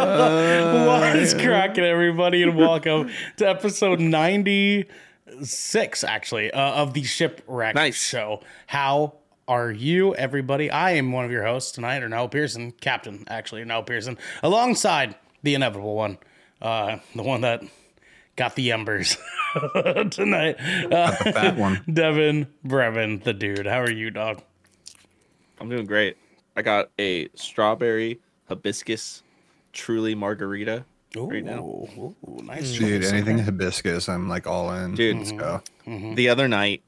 What's cracking, everybody, and welcome to episode 96, actually, uh, of the Shipwreck Nice. Show. How are you, everybody? I am one of your hosts tonight, Ernell Pearson, Captain, actually, Ernell Pearson, alongside the inevitable one, uh, the one that got the embers tonight, uh, That one. Devin Brevin, the dude. How are you, dog? I'm doing great. I got a strawberry hibiscus truly margarita. Right now. Ooh, ooh, nice Dude, choice. anything hibiscus, I'm like all in. Dude. Let's go. The other night,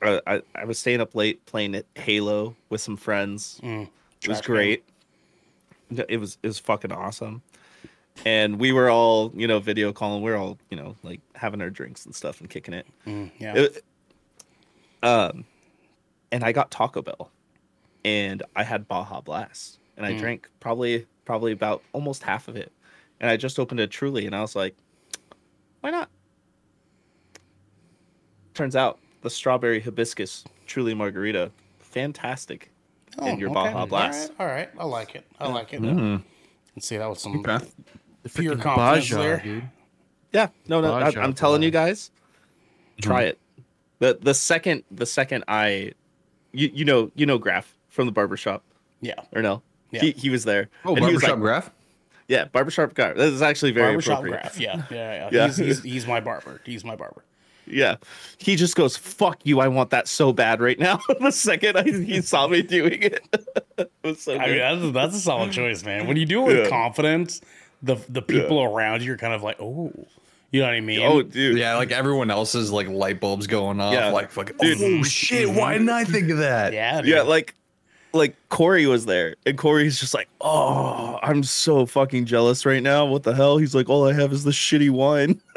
uh, I, I was staying up late playing it Halo with some friends. it was Trash great. It was it was fucking awesome. And we were all, you know, video calling. We are all, you know, like having our drinks and stuff and kicking it. Mm, yeah. It- um, and I got Taco Bell, and I had Baja Blast, and I Mm. drank probably probably about almost half of it, and I just opened a Truly, and I was like, why not? Turns out the strawberry hibiscus Truly margarita, fantastic. in your Baja Blast. right, all right. I like it. I like it. Mm. Let's see that with some Okay. pure freaking confidence Baja, there. dude. Yeah, no, no, I, Baja I'm telling you guys, try it. the The second, the second I, you you know you know Graf from the barbershop Yeah. or no? Yeah. He he was there. Oh, and he barbershop like, graph? Yeah, barbershop guy. This is actually very Barbershop appropriate. graph. Yeah. Yeah. Yeah. Yeah. He's, he's, he's my barber. He's my barber. Yeah, he just goes, "Fuck you! I want that so bad right now." the second I, he saw me doing it, it was so I mean, that's, that's a solid choice, man. When you do it with Yeah. confidence, the the people around you are kind of like, oh, you know what I mean? oh, dude, Yeah, like everyone else's like light bulbs going off. Yeah. Like fucking. Dude. Oh shit! Why didn't I think of that? yeah, dude. yeah, like like Corey was there, and Corey's just like, "Oh, I'm so fucking jealous right now. What the hell?" He's like, "All I have is the shitty wine."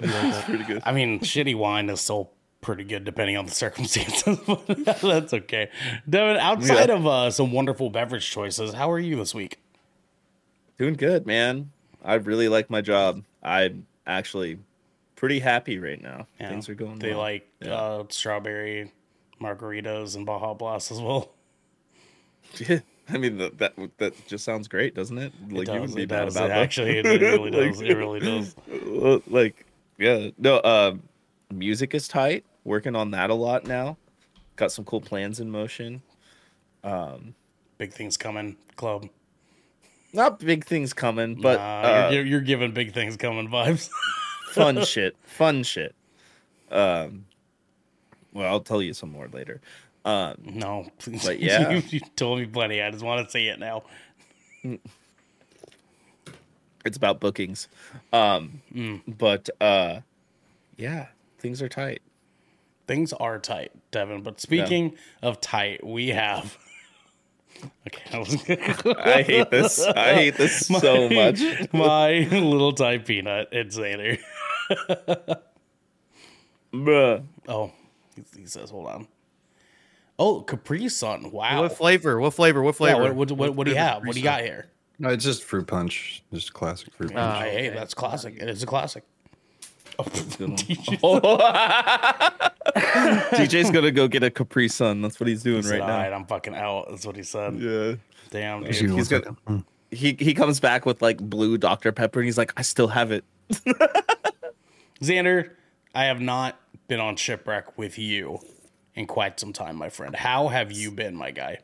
It's pretty good. I mean, shitty wine is still pretty good depending on the circumstances. but That's okay. Devin, outside Yeah. of uh, some wonderful beverage choices, how are you this week? Doing good, man. I really like my job. I'm actually pretty happy right now. Yeah. Things are going. They well. like Yeah. uh, strawberry margaritas and Baja Blast as well. Yeah, I mean that that that just sounds great, doesn't it? Like it you does, wouldn't be bad does. about It that. actually, it, really Like- does. It really does. Like, yeah, no. Um, music is tight. Working on that a lot now. Got some cool plans in motion. Um, big things coming, club. Not big things coming, but Nah, uh, you're, you're giving big things coming vibes. fun shit. Fun shit. Um, well, I'll tell you some more later. Um, no, please. But yeah. you, you told me plenty. I just want to say it now. it's about bookings. Um, Mm. but uh, yeah, things are tight. Things are tight, Devin. But speaking of tight, we have. Okay, I, was... I hate this. I hate this so much. My little Thai peanut. It's Xander. Bruh. Oh, he, he says, hold on. Oh, Capri Sun. Wow. What flavor? What flavor? What Yeah, flavor? what, what, what, what do you have? What do you got here? No, it's just fruit punch. Just classic fruit punch. Uh, hey, that's classic. It is a classic. DJ's gonna go get a Capri Sun. That's what he's doing Said, right All now. right, I'm fucking out. That's what he said. Yeah. Damn, dude. one he's got- Mm. He he comes back with like blue Dr Pepper, and he's like, I still have it. Xander, I have not been on shipwreck with you in quite some time, my friend. How have you been, my guy?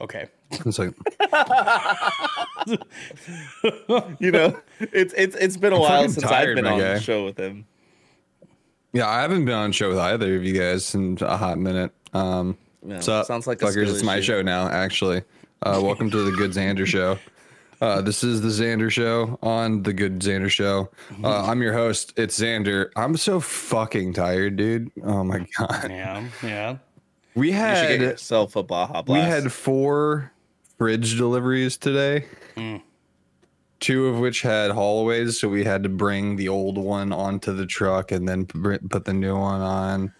Okay. One second. You know, it's it's it's been a while since tired, I've been on guy. the show with him. Yeah, I haven't been on show with either of you guys in a hot minute. Um, No, sounds like fuckers? It's my show now. Actually, uh, welcome to the Good Xander Show. Uh, this is the Xander Show on the Good Xander Show. Uh, I'm your host. It's Xander. I'm so fucking tired, dude. Oh my god. Yeah. Yeah. We You should get had yourself a Baja Blast. we had four fridge deliveries today. Two of which had hallways, so we had to bring the old one onto the truck and then put the new one on.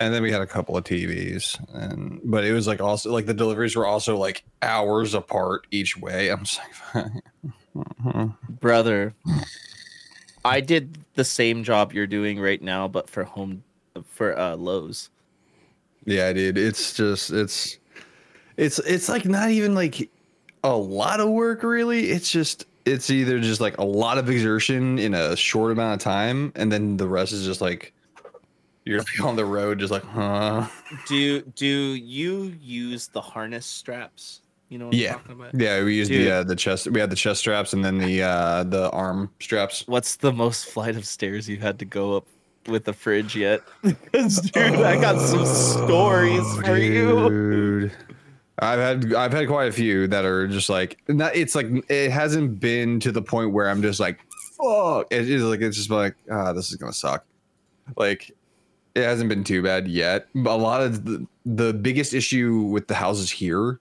And then we had a couple of TVs, and but it was like also like the deliveries were also like hours apart each way. I'm just like, brother. I did the same job you're doing right now, but for home for uh, Lowe's. Yeah, I dude. It's just it's it's it's like not even like a lot of work really. It's just it's either just like a lot of exertion in a short amount of time, and then the rest is just like you're like on the road, just like huh. Do do you use the harness straps? You know what Yeah. I'm talking about? Yeah, we used Dude. the uh, the chest. We had the chest straps and then the uh the arm straps. What's the most flight of stairs you've had to go up with the fridge yet? Because dude, I got some stories for you. Oh, Dude. I've had I've had quite a few that are just like not it's like it hasn't been to the point where I'm just like fuck it is like it's just like ah this is gonna suck like it hasn't been too bad yet but a lot of the, the biggest issue with the houses here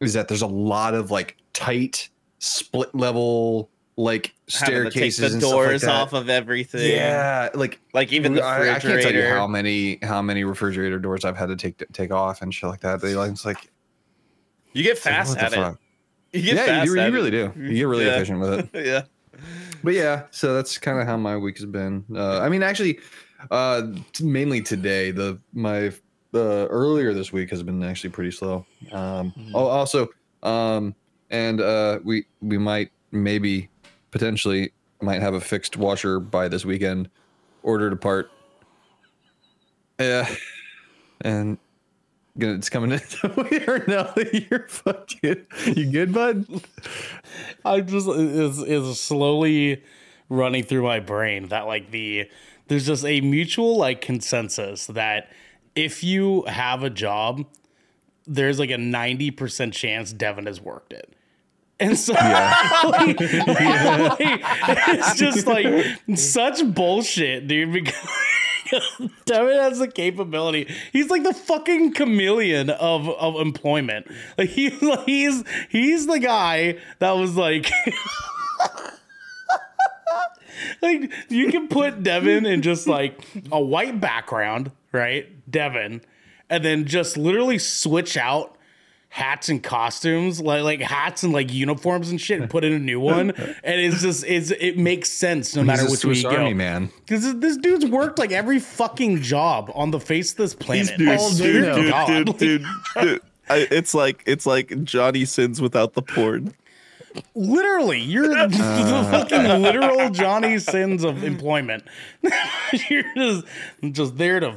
is that there's a lot of like tight split level like Having to take staircases the like doors that. off of everything. yeah like Like even the I, I can't tell you how many how many refrigerator doors I've had to take take off and shit like that. They like it's like you get it's like, fast at it. fuck? You get Yeah, fast you, do, you it. really do. You get really Yeah. efficient with it. yeah. But yeah, so that's kind of how my week has been. Uh, I mean, actually, uh, t- mainly today. The my uh, earlier this week has been actually pretty slow. Um, Mhm. oh, also, um, and uh, we we might maybe potentially might have a fixed washer by this weekend, ordered apart. Yeah, and it's coming in. we are now. You're fucking. You good, bud? I'm just is is slowly running through my brain that like the there's just a mutual like consensus that if you have a job, there's like a ninety percent chance Devin has worked it. And so like, like, it's just like such bullshit, dude. Because Devin has the capability. He's like the fucking chameleon of of employment. Like he's like he's he's the guy that was like. like you can put Devin in just like a white background, right? Devin, and then just literally switch out hats and costumes, like like hats and like uniforms and shit, and put in a new one, and it's just it's it makes sense no matter He's a which way you Army go. man. Because this, this dude's worked like every fucking job on the face of this planet. I all swear dude, dude, God. dude, dude, dude. I, it's like it's like Johnny sins without the porn. Literally, you're the fucking literal Johnny Sins of employment. you're just just there to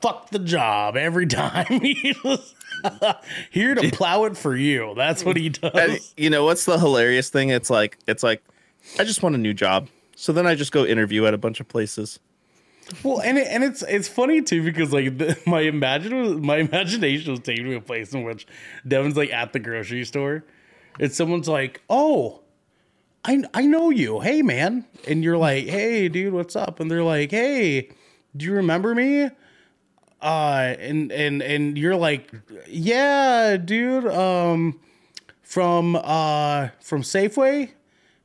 fuck the job every time. He just- here to plow it for you. That's what he does. And you know what's the hilarious thing? It's like it's like I just want a new job. So then I just go interview at a bunch of places. Well, and it, and it's it's funny too because like the, my imagine my imagination was taken to a place in which Devin's like at the grocery store, and someone's like, "Oh, I I know you. Hey, man," and you're like, "Hey, dude, what's up?" And they're like, "Hey, do you remember me?" Uh, and and and you're like, "Yeah, dude. Um, from uh from Safeway."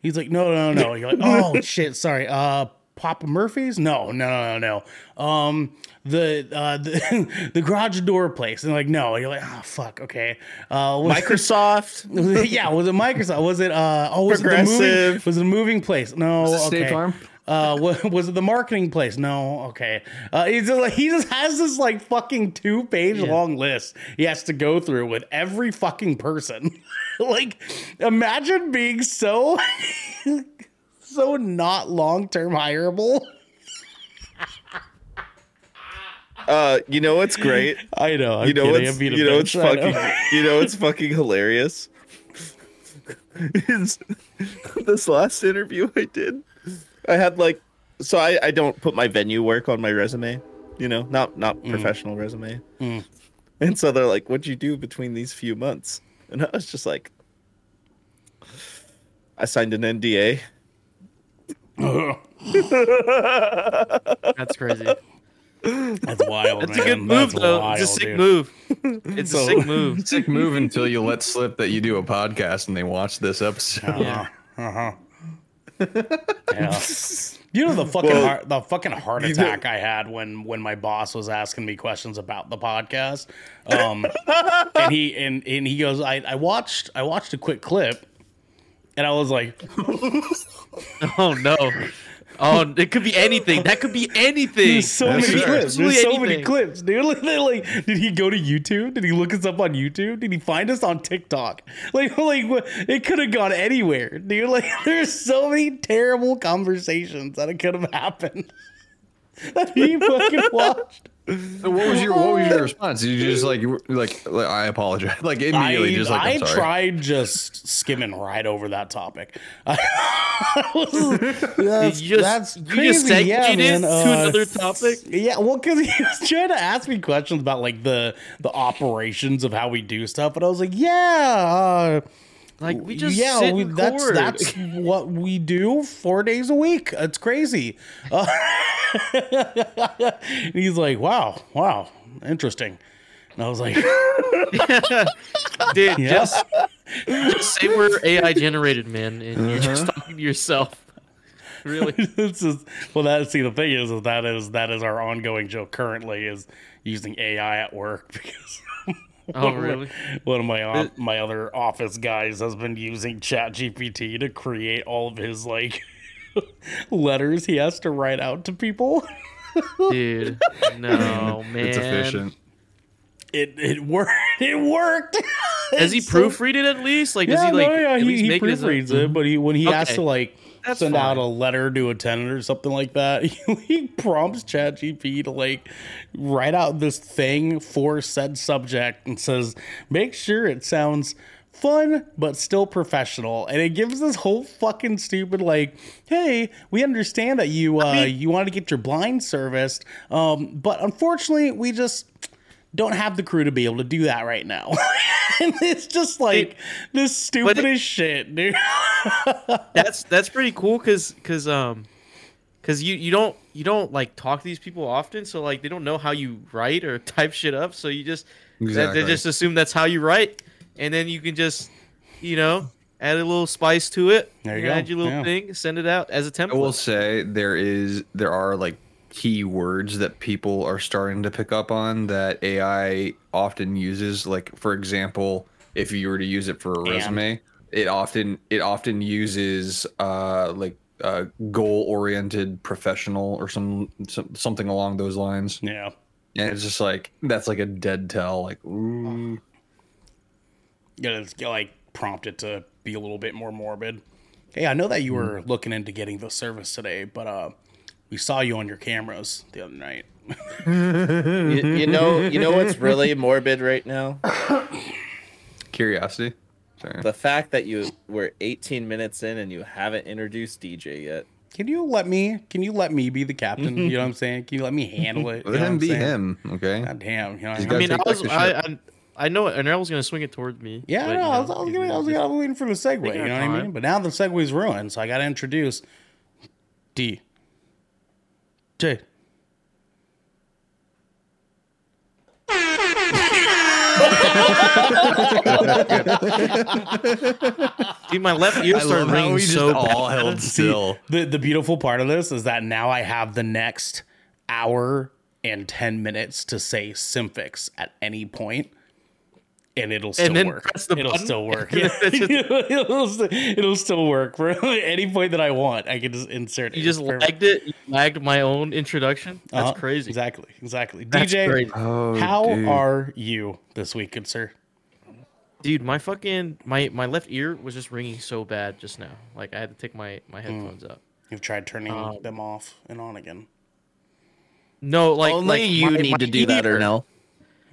He's like, no, no, no. You're like, oh shit, sorry. Uh, Papa Murphy's? No, no, no, no. Um, the uh the, the garage door place. And like, no. You're like, oh fuck, okay. Uh, was- Microsoft. yeah, was it Microsoft? Was it uh? Oh, was it the moving? Was it a moving place? No, it okay. State Farm? Uh, wa- was it the marketing place? No, okay. Uh, he's just like he just has this like fucking two page long list he has to go through with every fucking person. like, imagine being so so not long term hireable. Uh, you know what's great? I know. I'm you know kidding. what's I'm you know what's bitch. I know. fucking you know what's fucking hilarious is this last interview I did. I had like so I I don't put my venue work on my resume, you know, not not Mm. professional resume. And so they're like, "What'd you do between these few months?" And I was just like, "I signed an NDA." That's crazy. That's wild. That's man. a good move, That's though. Wild, it's a sick dude. move. It's So- a sick move. Sick move until you let slip that you do a podcast and they watch this episode. Yeah. Uh huh. Yeah. You know the fucking Well, heart, the fucking heart you know- attack I had when when my boss was asking me questions about the podcast. Um, and he and, and he goes, I, I watched I watched a quick clip, and I was like, Oh no. Oh, it could be anything. That could be anything. There's so That's many right. clips. There's so many clips, dude. Like, they're like, did he go to YouTube? Did he look us up on YouTube? Did he find us on TikTok? Like, like it could have gone anywhere, dude. Like, there's so many terrible conversations that it could have happened that he fucking watched. So what was your what was your response? Did you just like you were- like, like I apologize like immediately I, just like I I'm sorry. tried just skimming right over that topic. Was- that's, you just that's you crazy. just segued yeah, it man. to Uh, another topic. Yeah, well, because he was trying to ask me questions about like the the operations of how we do stuff, and I was like, yeah, uh, Like we just yeah, sit we, that's record. that's what we do four days a week. It's crazy. Uh, he's like, wow, wow, interesting. And I was like, Dude, Yeah. just just say we're AI generated, man, and you're just Uh-huh. talking to yourself. Really? this is well. That see the thing is, is that is that is our ongoing joke currently is using AI at work because. Oh, one of my- really? One of my op- my other office guys has been using Chat GPT to create all of his like letters he has to write out to people. Dude, no, man. It's efficient. It it worked. It worked. Does he proofread it at least? Like, does Yeah, he like no, yeah, at he, least he make it? his own- proofreads it, but he when he has mm-hmm. to like That's send out a letter to a tenant or something like that, he, prompts ChatGPT to like write out this thing for said subject and says, make sure it sounds fun but still professional. And it gives this whole fucking stupid like hey we understand that you uh you want to get your blind serviced um but unfortunately we just don't have the crew to be able to do that right now and it's just like the stupidest shit dude That's that's pretty cool because because um because you you don't you don't like talk to these people often, so like they don't know how you write or type shit up, so you just Exactly. they just assume that's how you write, and then you can just you know add a little spice to it. There you know, go, Add your little yeah. thing, send it out as a template. I will say there is there are like key words that people are starting to pick up on that AI often uses. Like for example, if you were to use it for a And. resume, it often it often uses uh like uh goal oriented professional or some, some something along those lines. yeah And it's just like that's like a dead tell. Like ooh. gotta gotta, like prompt it to be a little bit more morbid hey i know that you were looking into getting the service today but uh we saw you on your cameras the other night You, you know, you know what's really morbid right now? curiosity. Sorry. The fact that you were 18 minutes in and you haven't introduced DJ yet. can you let me can you let me be the captain you know what i'm saying can you let me handle it Let You know him be saying? him. Okay. god damn you know I gotta I mean? mean, I take was I, I I know Ernell was gonna swing it toward me. yeah but, no, you I, was, know, I, was gonna, I, was, he's- I was waiting for the segue you know what i mean but now the segue's ruined so i gotta introduce d j Dude, my left ear I started ringing we just so all bad. held See, still. the the beautiful part of this is that now I have the next hour and ten minutes to say Symphix at any point, and it'll still then work. press the it'll button? still work. Yeah. then it'll, st- it'll still work for any point that I want. I can just insert it. You just It's perfect. lagged it. You lagged my own introduction. That's Uh-huh. crazy. Exactly. Exactly. That's DJ, crazy. Oh, how dude. are you this week, good sir? Dude, my fucking my my left ear was just ringing so bad just now. Like I had to take my my Hmm. headphones up. You've tried turning Um, them off and on again. No, like Only like you my- need my to do that, or Ernell.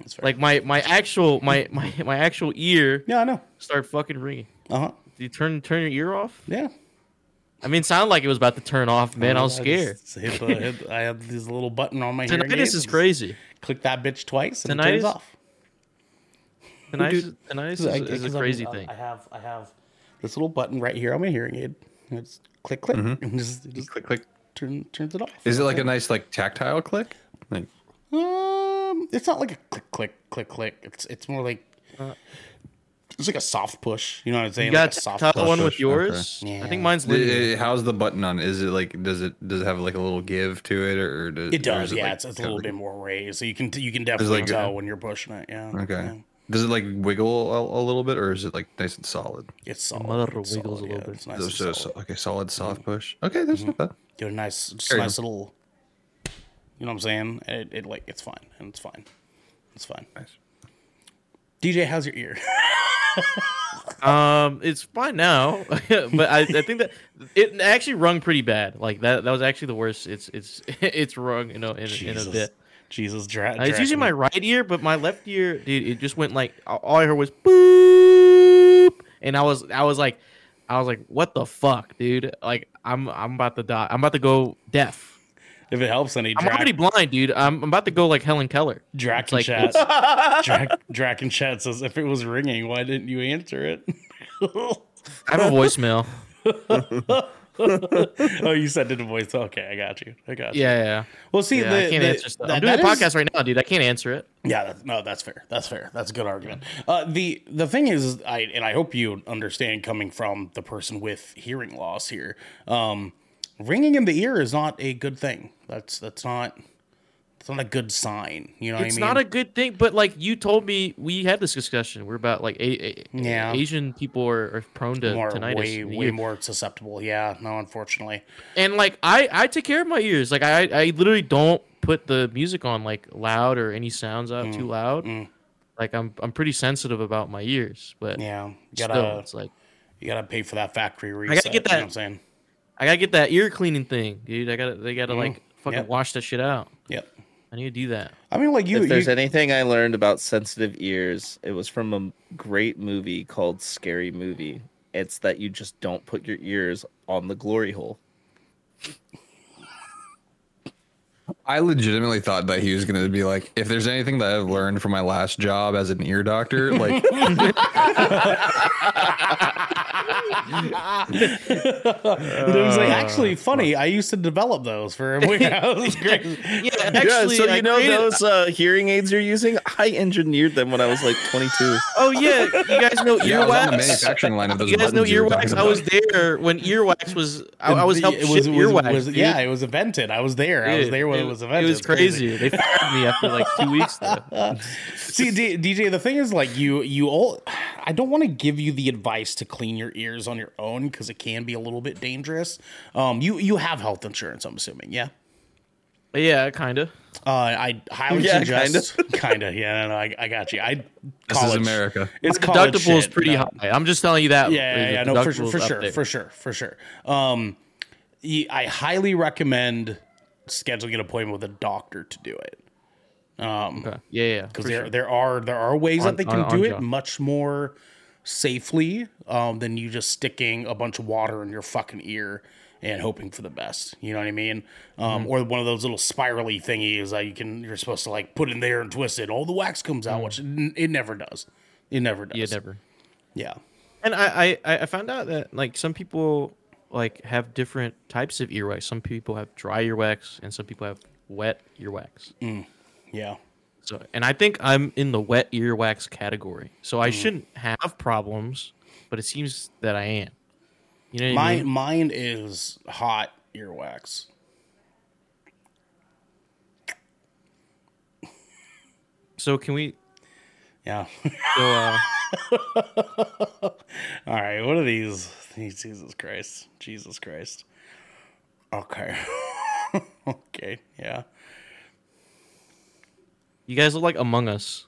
That's fair. Like my my actual my my my actual ear yeah, I know. Start fucking ringing. Uh huh. Did you turn turn your ear off? Yeah. I mean, it sounded like it was about to turn off, man. I was scared. just hit the, hit, I have this little button on my hearing Tinnitus aids. is crazy. Click that bitch twice and it turns off. Tinnitus, tinnitus is, I- is a crazy I'm- thing. I have I have this little button right here on my hearing aid. It's click click and just, just Click click. turn, turns it off. Is it like a nice like tactile click? Like Um, it's not like a click click click click. It's it's more like Uh, it's like a soft push. You know what I'm saying? You like got a soft top push. one with yours. okay. I think mine's i- linear. i- how's the button on? Is it like does it does it have like a little give to it or, or does It does, is yeah. like it's, it's a little like- bit more raised, so you can you can definitely like a- tell when you're pushing it. Yeah. Okay. yeah. Does it like wiggle a, a little bit, or is it like nice and solid? It's solid. Mother It's wiggles solid, a little yeah, bit. It's nice So, and so, solid. so- okay, solid soft push. Okay, that's not bad. Get a nice, just nice little. You know what I'm saying? It, it like it's fine, and it's fine. It's fine. Nice. DJ, how's your ear? Um, it's fine now, but I, I think that it actually rung pretty bad. Like that, that was actually the worst. It's it's it's rung, you know, in, in a bit. Jesus, dra- Uh, it's usually my right ear, but my left ear, dude, it just went like all I heard was boop, and I was I was like, I was like, what the fuck, dude? Like I'm I'm about to die. I'm about to go deaf. If it helps, any I'm Drac, already blind, dude. I'm, I'm about to go like Helen Keller. Drac like- chat. Drac, Drac in chat says, if it was ringing, why didn't you answer it? I have a voicemail. oh, you sent it a voice. Okay, I got you. I got you. Yeah, yeah. Well, see, yeah the, I can't the- answer stuff. that- I'm doing a that is- podcast right now, dude. I can't answer it. Yeah, that's, no, that's fair. That's fair. That's a good argument. Uh, the the thing is, I and I hope you understand coming from the person with hearing loss here. Um, ringing in the ear is not a good thing. That's that's not. It's not a good sign. You know It's what I mean? not a good thing, but like you told me, we had this discussion. We're about like a, a- Yeah. Asian people are, are prone to more tinnitus. way way more susceptible. Yeah, no, unfortunately. And like I, I take care of my ears. Like I, I literally don't put the music on like loud or any sounds out Mm, too loud. Like I'm, I'm pretty sensitive about my ears, but Yeah, you gotta it's like you gotta pay for that factory reset. I gotta get that. You know that- what I'm saying. I gotta get that ear cleaning thing, dude. I gotta, they gotta mm. like fucking Yep. wash that shit out. Yep. I need to do that. I mean, like you. if there's you anything I learned about sensitive ears, it was from a great movie called Scary Movie. It's that you just don't put your ears on the glory hole. I legitimately thought that he was going to be like, if there's anything that I've learned from my last job as an ear doctor, like, it was like actually funny. I used to develop those for a week. That was great. Yeah, yeah, actually, so I you know created- those uh, hearing aids you're using? I engineered them when I was like 22. Oh yeah, you guys know yeah, I was on the earwax. manufacturing line of those You guys know buttons you were earwax. I was there when earwax was. I, I was helping It was, was, earwax. was- yeah, it was invented. I was there. I was there when it, was invented. It was It's crazy. They fired me after like two weeks. Though. See, D- DJ, the thing is, like you, you all. I don't want to give you the advice to clean your ears on your own because it can be a little bit dangerous. Um, you you have health insurance, I'm assuming, yeah. Yeah, kind of. Uh, I highly Yeah, suggest, kind of, yeah. No, I, I got you. I This is America. It's college Deductible is pretty no. high. I'm just telling you that. Yeah, yeah, yeah, no, for, deductible's for sure, for sure, for sure. Um, y- I highly recommend scheduling an appointment with a doctor to do it. Um, Okay. Yeah, yeah. because there sure. there are there are ways On- that they can on- on do it job. much more safely um, than you just sticking a bunch of water in your fucking ear and hoping for the best. You know what I mean? Mm-hmm. Um, Or one of those little spirally thingies that you can you're supposed to like put in there and twist it. All the wax comes out, which it, it never does. It never does. Yeah, never. Yeah. And I, I, I found out that like some people like have different types of earwax. Some people have dry earwax, and some people have wet earwax. Yeah. So, and I think I'm in the wet earwax category. So Mm. I shouldn't have problems, but it seems that I am. You know what I My mean? mine is hot earwax. So can we Yeah. go? Uh, All right. What are these? Jesus Christ. Jesus Christ. Okay. okay. Yeah. you guys look like Among Us.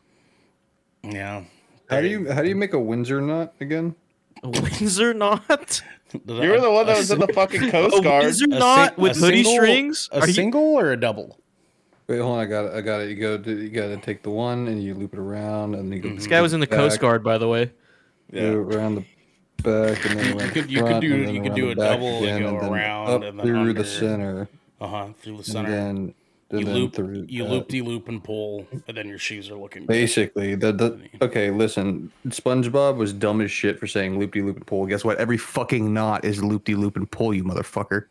Yeah. How do you how do you make a Windsor knot again? A Windsor knot? You were the one that was in the fucking Coast Guard. A Guard. Windsor A knot sing- with a hoodie single- strings? A Are you- single or a double? Wait, hold on. I got it. I got it. You go. To, you got to take the one and you loop it around, and then you go. Mm. This guy was in the Coast Guard, by the way. Yeah. around the back, and then around could- you could do- and then you could do a back double and go then around up and then through under. the center, Uh huh. Through the center. and then you loop. through You that. loop de loop and pull, and then your shoes are looking. Basically, the, the okay. Listen, SpongeBob was dumb as shit for saying loop de loop and pull. Guess what? Every fucking knot is loop de loop and pull. You motherfucker.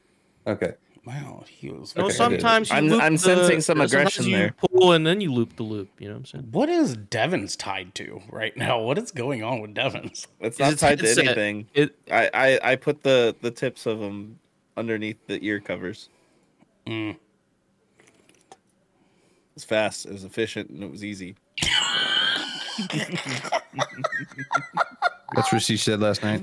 Okay. Wow. He was. No, Okay, sometimes you I'm- loop I'm the- sensing some sometimes aggression you there. Pull and then you loop the loop. You know what I'm saying? What is Devin's tied to right now? What is going on with Devin's? It's not it tied to anything. It I, I, I put the, the tips of them underneath the ear covers. Mm. It's fast, it was efficient, and it was easy. That's what she said last night.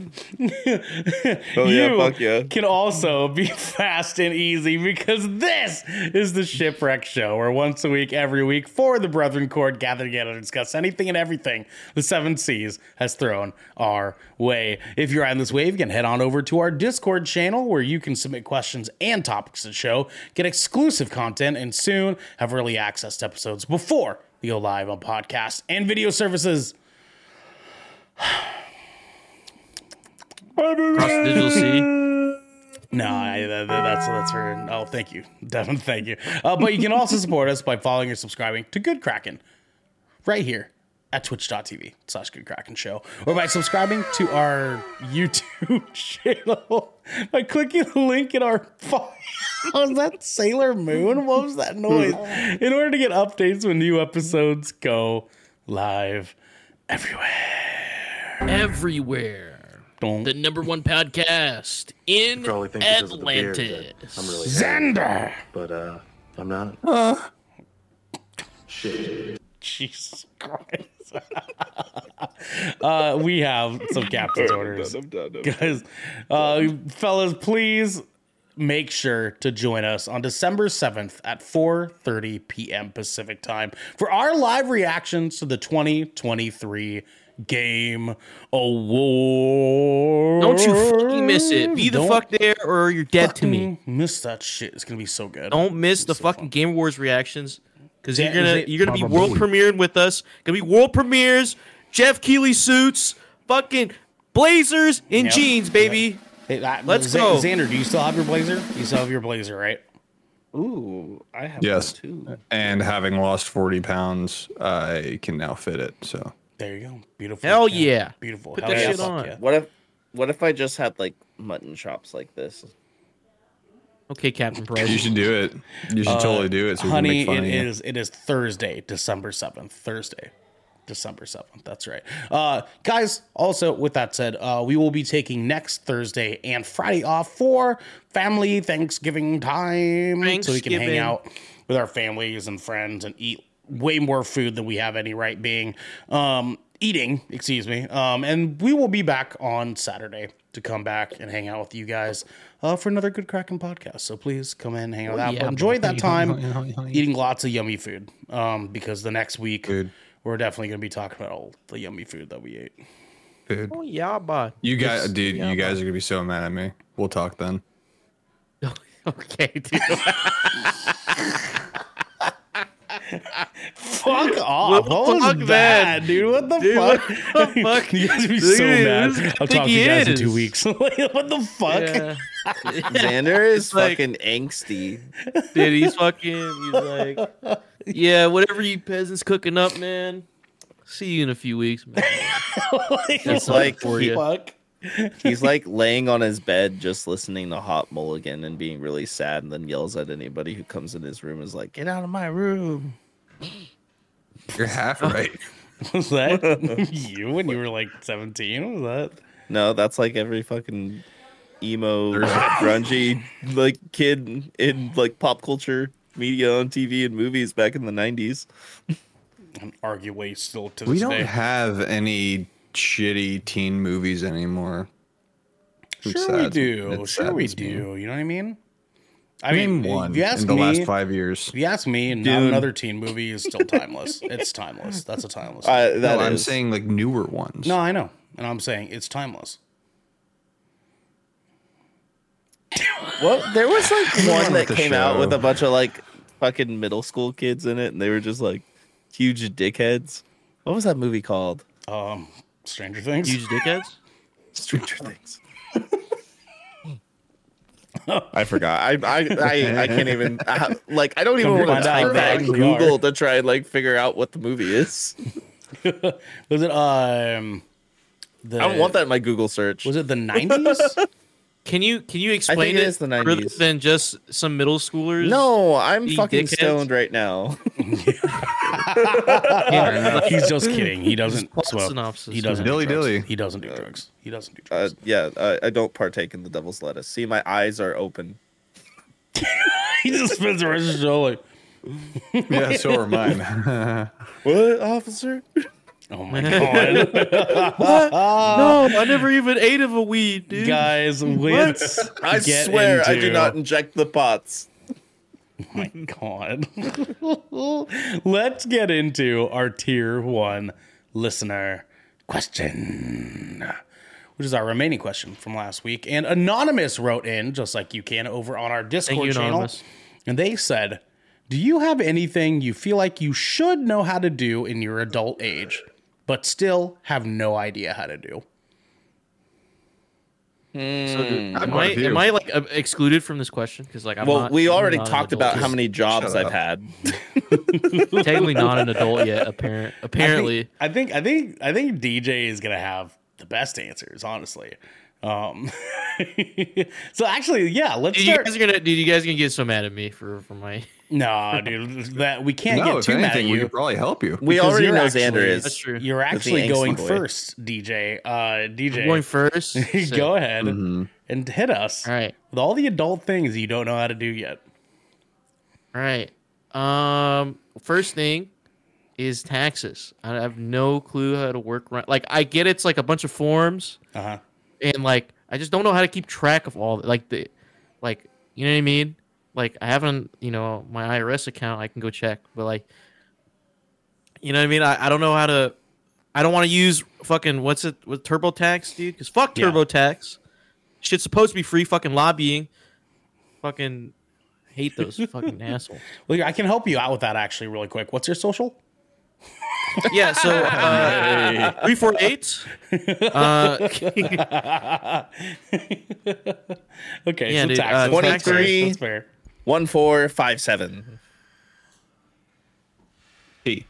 Oh yeah, fuck yeah. can also be fast and easy because this is the Shipwreck Show, where once a week, every week, four of the Brethren Court gather together to discuss anything and everything the Seven Seas has thrown our way. If you're on this wave, you can head on over to our Discord channel where you can submit questions and topics to the show, get exclusive content, and soon have early access to episodes before they go live on podcasts and video services. Across the digital sea. No, I, that, that- that's that's for. Oh, thank you, Devin. Thank you. Uh, but you can also support us by following or subscribing to Good Kraken right here at twitch.tv slash Good Kraken Show, or by subscribing to our YouTube channel by clicking the link in our. file. Was that Sailor Moon? What was that noise? In order to get updates when new episodes go live everywhere. everywhere. Don't The number one podcast in probably think because of the beard Atlantis. that I'm really hairy, Xander. but uh, I'm not. Shit. Jesus Christ. uh, we have some captain's orders. I'm done. I'm Guys, uh, fellas, please make sure to join us on December 7th at 4:30 p.m. Pacific time for our live reactions to the 2023 Game Award. Don't you fucking miss it. Be the Don't fuck there or you're dead to me. Miss that shit. It's gonna be so good. Don't miss the fucking Game Awards reactions because you're gonna you're gonna be world premiering with us. Gonna be world premieres, Geoff Keighley suits, fucking blazers and Yep. jeans, baby. Hey, that- Let's Z- go. Xander. Do you still have your blazer? You still have your blazer, right? Ooh, I have Yes. one too. And having lost 40 pounds, I can now fit it. So There you go. Beautiful. Hell yeah. Beautiful. Put Hell that yeah, shit on. yeah. What if what if I just had like mutton chops like this? Okay, Captain you should do it. You should totally do it. So Honey, make fun it of you. is it is Thursday, December seventh. Thursday, December seventh. That's right, uh, guys. Also, with that said, uh, we will be taking next Thursday and Friday off for family Thanksgiving time, so we can hang out with our families and friends and eat way more food than we have any right being um, eating. Excuse me. Um, and we will be back on Saturday to come back and hang out with you guys uh, for another good Kraken podcast. So please come in, hang out with that. yeah, enjoy that time eating lots of yummy food. Um, because the next week Food. we're definitely gonna be talking about all the yummy food that we ate. Food. Oh yeah, but You guys, dude, yeah, you guys are gonna be so mad at me. We'll talk then. Okay, dude. Fuck off! Well, What was fuck that, that. dude? What the Dude, fuck? what the fuck? you guys be Look so mad. I'll Think talk to you he guys in two weeks. what the fuck? Yeah. Xander is like- fucking angsty. Dude, he's fucking. He's like, yeah, whatever you peasants cooking up, man. See you in a few weeks, man. It's like for he- you. fuck. He's like laying on his bed just listening to Hot Mulligan and being really sad and then yells at anybody who comes in his room is like, Get out of my room. You're half right. Was that you when you were like seventeen? Was that? No, that's like every fucking emo grungy like kid in like pop culture media on TV and movies back in the nineties. an argue way still to this we don't day. have any shitty teen movies anymore. It sure we do. it Sure we saddens me. do. You know what I mean? I Name mean, one if you ask in the me, last five years. if you ask me, not Dune. another teen movie is still timeless. it's timeless. That's a timeless. Uh, that no, I'm saying like newer ones. no, I know, and I'm saying it's timeless. Well, there was like one that with the came out with a bunch of like fucking middle school kids in it, and they were just like huge dickheads. What was that movie called? Um, Stranger Things. Huge dickheads. Stranger Things. I forgot. I I I, I can't even I, like. I don't even Come to want to type that in. Google to try and like figure out what the movie is. was it um? The, I don't want that in my Google search. Was it the nineties? Can you can you explain it it, is the further 90s. than just some middle schoolers? No, I'm fucking dickheads. stoned right now. He's just kidding. He doesn't plot smoke. synopsis. He doesn't. Dilly do drugs. dilly. He doesn't do drugs. He doesn't do Uh, drugs. yeah, I, I don't partake in the devil's lettuce. See, my eyes are open. he just spends the rest of the show like. Yeah, so are mine. What, officer? Oh my god. no, I never even ate of a weed, dude. Guys, let's I get swear I do not inject the pots. Oh my god. let's get into our tier one listener question. Which is our remaining question from last week. And Anonymous wrote in, just like you can, over on our Discord you, channel. Anonymous. And they said, Do you have anything you feel like you should know how to do in your adult age, but still have no idea how to do? So, am, I've I, got a few. am I like uh, excluded from this question? Because like I'm Well, not, we I'm already not talked about how many jobs I've had. technically not an adult yet. Apparent, apparently. I think I think I think DJ is gonna have the best answers, honestly. Um, so actually, yeah, let's Dude, you start. guys are gonna, dude, you guys are gonna get so mad at me for for my. No, dude, that we can't No, get if too mad at anything, we you. could probably help you. We Because already know actually- Xander is. That's true. You're actually going boy. first, DJ. Uh, DJ, I'm going first. Sick. go ahead Mm-hmm. and hit us All right. with all the adult things you don't know how to do yet. All right. Um, first thing is taxes. I have no clue how to work. Around. Like, I get it's like a bunch of forms, Uh huh. and like I just don't know how to keep track of all. Like the, like you know what I mean. Like I haven't, you know, my IRS account. I can go check, but like, you know what I mean. I, I don't know how to. I don't want to use fucking what's it with TurboTax, dude? Because fuck Yeah. TurboTax. Shit's supposed to be free. Fucking lobbying. Fucking hate those fucking assholes. Well, I can help you out with that actually, really quick. What's your social? Yeah, so uh, three four eight. Uh, Okay, Yeah, so dude, taxes. uh, 23. That's fair. One four five seven. Hey,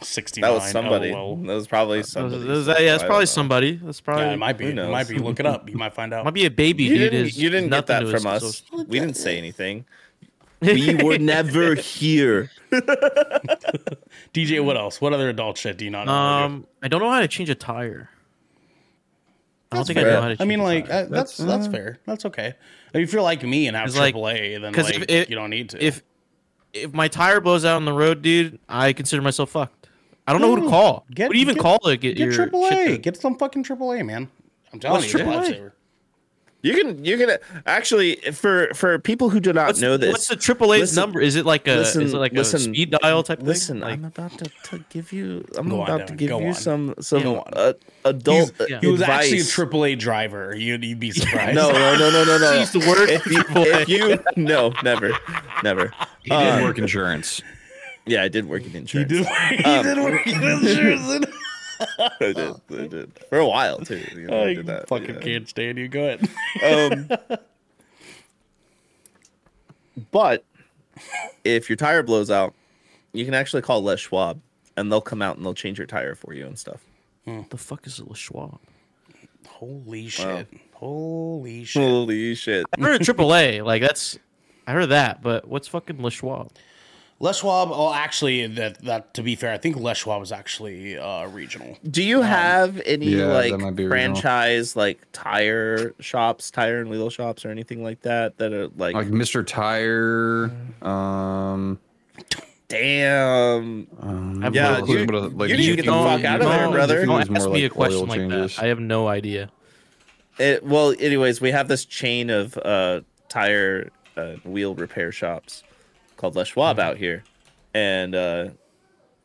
Sixty-nine. That was somebody. LOL. That was probably those- somebody. those- yeah, it's I probably don't somebody. That's probably Yeah, it might be. Who It might be. Look it up. You might find out. might be a baby, You dude. didn't, is you didn't get that from us. social- We didn't say anything. We were never here. DJ, what else? What other adult shit do you not know? how to do? Um, I don't know how to change a tire. I don't That's think I know how to. Change I mean, a like tire. uh, that's that's fair. That's okay. If you're like me and have It's like- AAA, then like if it- you don't need to. if if my tire blows out on the road, dude, I consider myself fucked. I don't know who to call. Get- what do you even get- call to get, get your AAA, get some fucking AAA, man. I'm telling What's you, AAA? Lifesaver. You can you can actually for for people who do not What's, know this. what's the AAA's listen- number? Is it like a listen- is it like listen- a speed dial type Listen, thing? Like, I'm about to, to give you. I'm Go on, about to give go you on. some some Go on. uh, adult He's- yeah. He was actually a advice. AAA driver. You'd, you'd be surprised. No, no, no, no, no, no. I used to work If you, if you, no, never, never. he did work insurance. Yeah, I did work in he insurance. did. He Um, did work in insurance. I did, I did for a while too. You know, I I did that. fucking yeah. can't stand you. Go ahead. Um, but if your tire blows out, you can actually call Les Schwab, and they'll come out and they'll change your tire for you and stuff. the fuck is a Schwab? Holy shit! Holy shit! Holy shit! I heard of AAA. Like that's, I heard that. But what's fucking Le Schwab? Les Schwab. Well, actually, that that to be fair, I think Les Schwab is actually uh, regional. Do you have any Yeah, like might be original. franchise like tire shops, tire and wheel shops, or anything like that that are like, Like Mr. Tire. Um, damn? um Yeah, what- you- what- what- like, you need to get the fuck out of there, don't- brother. Don't ask more me a question like changes. that. I have no idea. It, well, anyways, we have this chain of uh, tire uh, wheel repair shops called Les Schwab Mm-hmm. out here, and uh,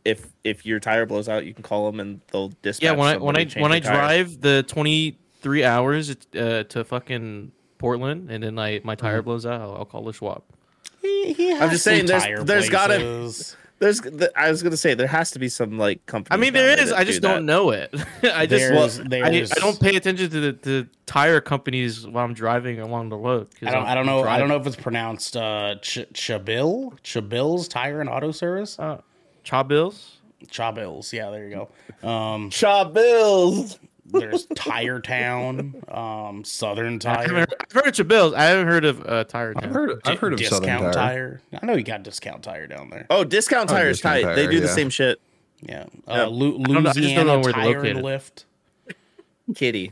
if if your tire blows out, you can call them and they'll dispatch. Yeah, when I when I when I tire. drive the twenty three hours uh, to fucking Portland, and then I my tire blows out, I'll, I'll call Le Schwab. He, he has I'm just saying, there's- there's gotta- places. There's, th- I was gonna say there has to be some like company. I mean, there is. I just don't know it. I just There's- I, there's- I don't pay attention to the, the tire companies while I'm driving along the road. 'cause I don't. I'm I don't know. I don't know if it's pronounced uh, Ch- Chabill. Chabill's Tire and Auto Service. Uh, Cha Bills. Chabill's. Yeah, there you go. Um, Shop bills. There's Tire Town, um, Southern I Tire. haven't heard, I've heard of Cha Bills. I haven't heard of uh, Tire Town. I've heard. I've heard of discount Southern Tire. I know you got discount tire down there. Oh, discount Oh, tire is tight. they Tire, do the same shit. Yeah, Yeah. uh, Lu- don't know- I just don't know Louisiana where they're Tire and. Lift, Kitty.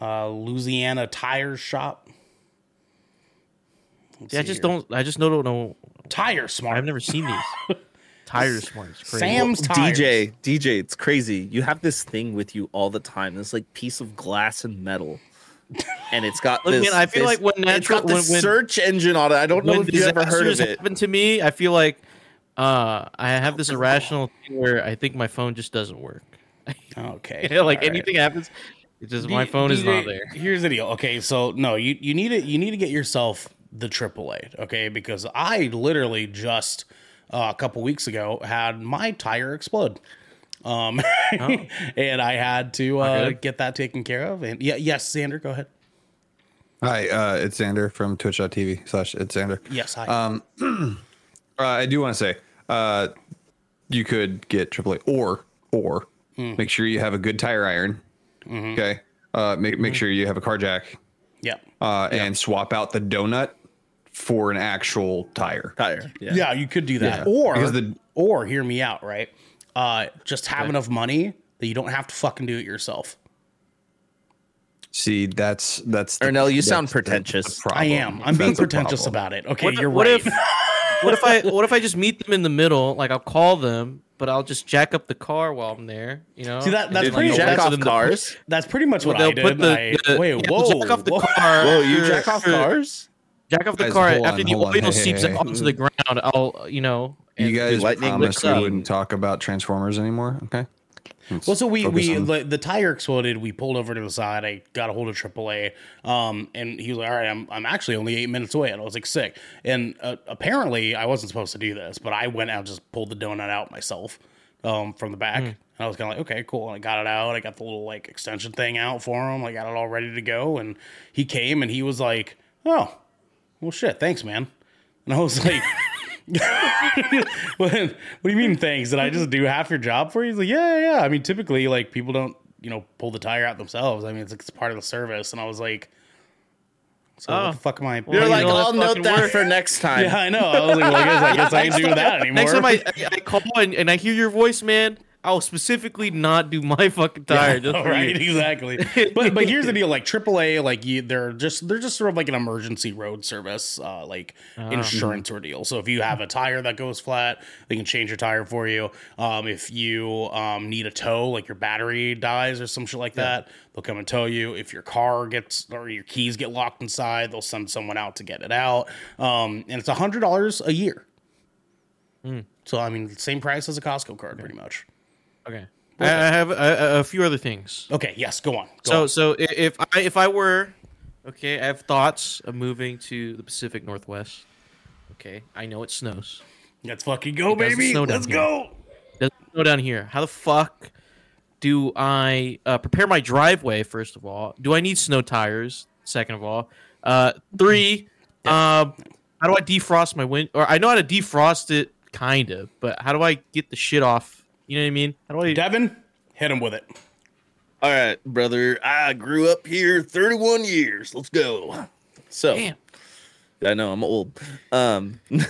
uh, Louisiana Tire Shop. Let's Yeah, I just here. don't. I just know don't know. Tire Smart. I've never seen these. tires smart. It's crazy. Sam's tires. DJ, DJ, it's crazy. You have this thing with you all the time. This like piece of glass and metal, and it's got Look, this. man, I feel this- like when it's natural- got this when- when- search engine on it. I don't know if you ever heard disasters of it. happen to me, I feel like uh, I have this irrational thing where I think my phone just doesn't work. Okay. like all right. anything happens, it's just my D- phone is DJ, not there. Here's the deal. Okay, so no, you you need it. You need to get yourself the AAA. Okay, because I literally just uh, a couple weeks ago had my tire explode. Um, and I had to uh, good. get that taken care of. And yeah, yes, Xander, go ahead. Hi, uh, it's Xander from twitch.tv slash it's Xander. Yes, hi. Um, Uh, I do want to say, uh, you could get AAA or or Hmm. make sure you have a good tire iron. Mm-hmm. Okay. Uh, make make sure you have a car jack. yep. Uh, and swap out the donut for an actual tire. Tire. Yeah. Yeah, you could do that. Yeah, Or because the- or hear me out, right? Uh, just have enough money that you don't have to fucking do it yourself. See, that's that's. the- Ernell, you that's sound pretentious. I am. I'm being That's the pretentious about it. Okay, What, you're what right. if what if I what if I just meet them in the middle? Like I'll call them, but I'll just jack up the car while I'm there. You know. See, that- that's then, pretty- like, Jack that's off them to- cars. That's pretty much what they'll I did. put the, I, the- wait, yeah, whoa, jack off the whoa. car. Whoa, you jack off cars? Jack off the Guys, car after on, the hold on. oil Hey, hey, seeps hey. onto the ground. I'll you know. You guys lightning promised we wouldn't talk about Transformers anymore. Okay. Let's Well, so we we on- the, the tire exploded. We pulled over to the side. I got a hold of AAA, um, and he was like, "All right, I'm I'm actually only eight minutes away." And I was like, "Sick." And uh, apparently, I wasn't supposed to do this, but I went out and just pulled the donut out myself um, from the back. And I was kind of like, "Okay, cool." And I got it out. I got the little like extension thing out for him. I got it all ready to go. And he came and he was like, "Oh, well, shit, thanks, man." And I was like. what, what do you mean thanks? Did I just do half your job for you? He's like, yeah, yeah. yeah. I mean, typically, like people don't, you know, pull the tire out themselves. I mean, it's, it's part of the service. And I was like, so what Oh. the fuck am I? You're you like, know, I'll note that work. for next time. yeah, I know. I was like, well, I guess I guess I ain't doing that anymore. Next time I, I, I call and, and I hear your voice, man, I'll specifically not do my fucking tire. just All for right, you. exactly. But but here's the deal: like AAA, like you, they're just they're just sort of like an emergency road service, uh, like insurance ordeal. So if you have a tire that goes flat, they can change your tire for you. Um, if you um, need a tow, like your battery dies or some shit like that, they'll come and tow you. If your car gets or your keys get locked inside, they'll send someone out to get it out. Um, and it's a hundred dollars a year. So I mean, same price as a Costco card, pretty much. Okay. I, I have a, a, few other things. Okay, yes, go on. Go So on. so if I if I were okay, I have thoughts of moving to the Pacific Northwest. Okay, I know it snows. Let's fucking go, doesn't baby. Let's here. go. Doesn't snow down here. How the fuck do I uh, prepare my driveway? First of all, do I need snow tires? Second of all, uh, three. Um, how do I defrost my wind? Or I know how to defrost it, kind of, but how do I get the shit off? You know what I mean? How do I? Devin, hit him with it. All right, brother. I grew up here 31 years. Let's go. So, Damn. I know I'm old. Um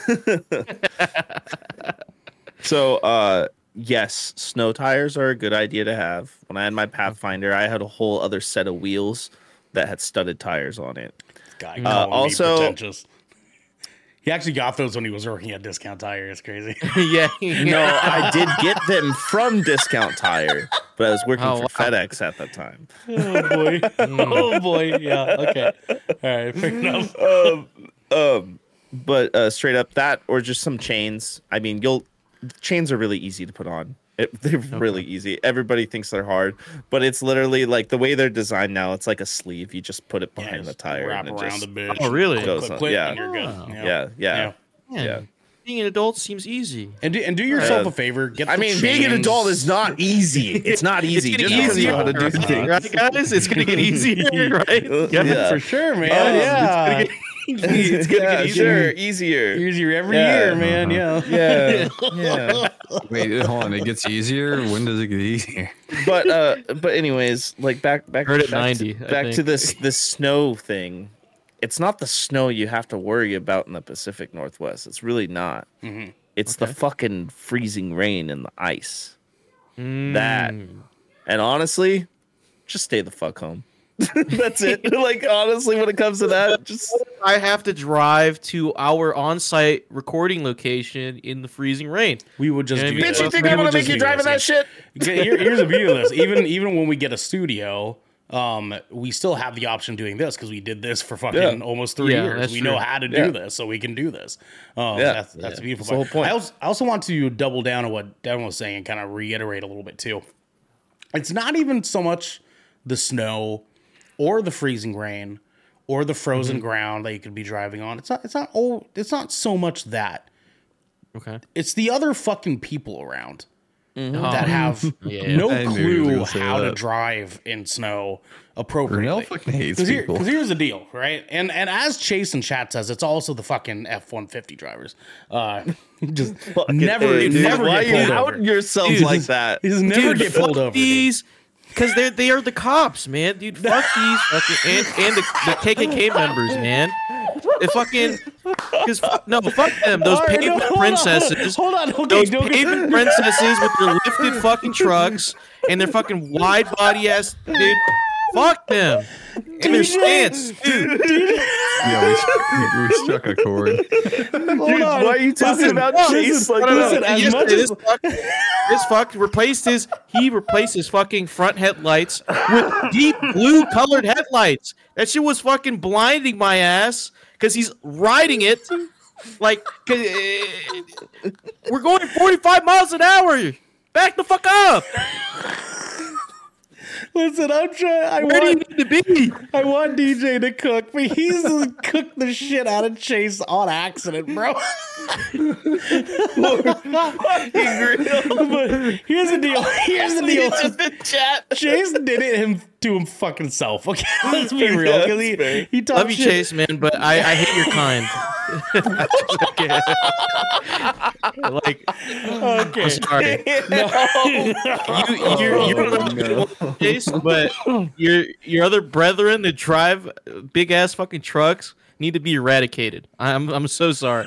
So, uh yes, snow tires are a good idea to have. When I had my Pathfinder, I had a whole other set of wheels that had studded tires on it. Guy Uh, also- pretentious. He actually got those when he was working at Discount Tire. It's crazy. yeah. No, I did get them from Discount Tire, but I was working Oh, for wow. FedEx at the time. oh boy. oh boy. Yeah. Okay. All right. Fair enough. um, um, but uh, straight up that, or just some chains. I mean, you'll chains are really easy to put on. It, they're really easy. Everybody thinks they're hard, but it's literally like the way they're designed now. It's like a sleeve. You just put it Yeah, behind the tire. Wrap and it around just- the bitch. Oh, really? Click, Goes click, on- click, yeah. and you're good. Oh. Yeah. Yeah, yeah, Man, yeah. Being an adult seems easy. And do, and do yourself Yeah. a favor. Get I the mean, being an adult is not easy. It's not easy. It's Just getting easier, how to do right, things. right, guys? It's gonna get easier, right? Uh, yeah. for sure, man. Um, yeah. it's gonna yeah, get easier. sure, easier. Easier every Yeah. year, man. Yeah. Yeah, yeah. Wait, hold on. It gets easier. When does it get easier? but uh but anyways like back back, Heard it back 90, to, I back to this this snow thing it's not the snow you have to worry about in the pacific northwest it's really not Mm-hmm. it's the fucking freezing rain and the ice Mm. that and honestly just stay the fuck home That's it. like honestly, when it comes to that, just I have to drive to our on-site recording location in the freezing rain. We would just Yeah, do bitch, this. you think We I'm gonna make you do driving that yeah. shit? Here- here's the beauty of this. Even even when we get a studio, um, we still have the option of doing this because we did this for fucking Yeah. almost three Yeah, years. We true. know how to do Yeah. this, so we can do this. Um, Yeah. that's that's the beautiful That's whole point. I also, I also want to double down on what Devin was saying and kind of reiterate a little bit too. It's not even so much the snow or the freezing rain or the frozen Mm-hmm. ground that you could be driving on. It's not. It's not. Oh, it's not so much that Okay. it's the other fucking people around Mm-hmm. that have Yeah. no I knew he was clue gonna say how to drive in snow appropriately. Brunel fucking hates Because here, people. 'cause here's the deal, right? And and as Chase and chat says, it's also the fucking F one fifty drivers. Uh, just never, Hey, dude, never why get you pulled out over. yourselves Dude, like that? Just never Dude, get pulled fuck over. dude. Because they they are the cops, man. Dude, fuck these fucking and, and the, the KKK members, man. They fucking because no, fuck them. Those right, no, pavement hold on, princesses. Hold on, okay, Those pavement princesses with their lifted fucking trucks and their fucking wide body ass dude. Fuck them. And their stance, dude. yeah, we, we struck a chord. Hold Dude, on. why are you talking Listen, about listen, Chase like listen, as Yesterday, much as this fuck, this fuck replaced his he replaced his fucking front headlights with deep blue colored headlights. That shit was fucking blinding my ass because he's riding it like 'cause, uh, we're going 45 miles an hour. Back the fuck up. Listen, I'm trying. I Where do you want, need to be? I want DJ to cook, but he's just cooked the shit out of Chase on accident, bro. but here's the deal. Here's the deal. Chase did it him to him fucking self. Okay, let's be real. Yeah, he that's fair. he talked Love you, shit. Chase, man, but I, I hate your kind. like, Okay. I'm sorry. you, you're, oh, you're the Chase, but your your other brethren that drive big ass fucking trucks need to be eradicated. I'm I'm so sorry.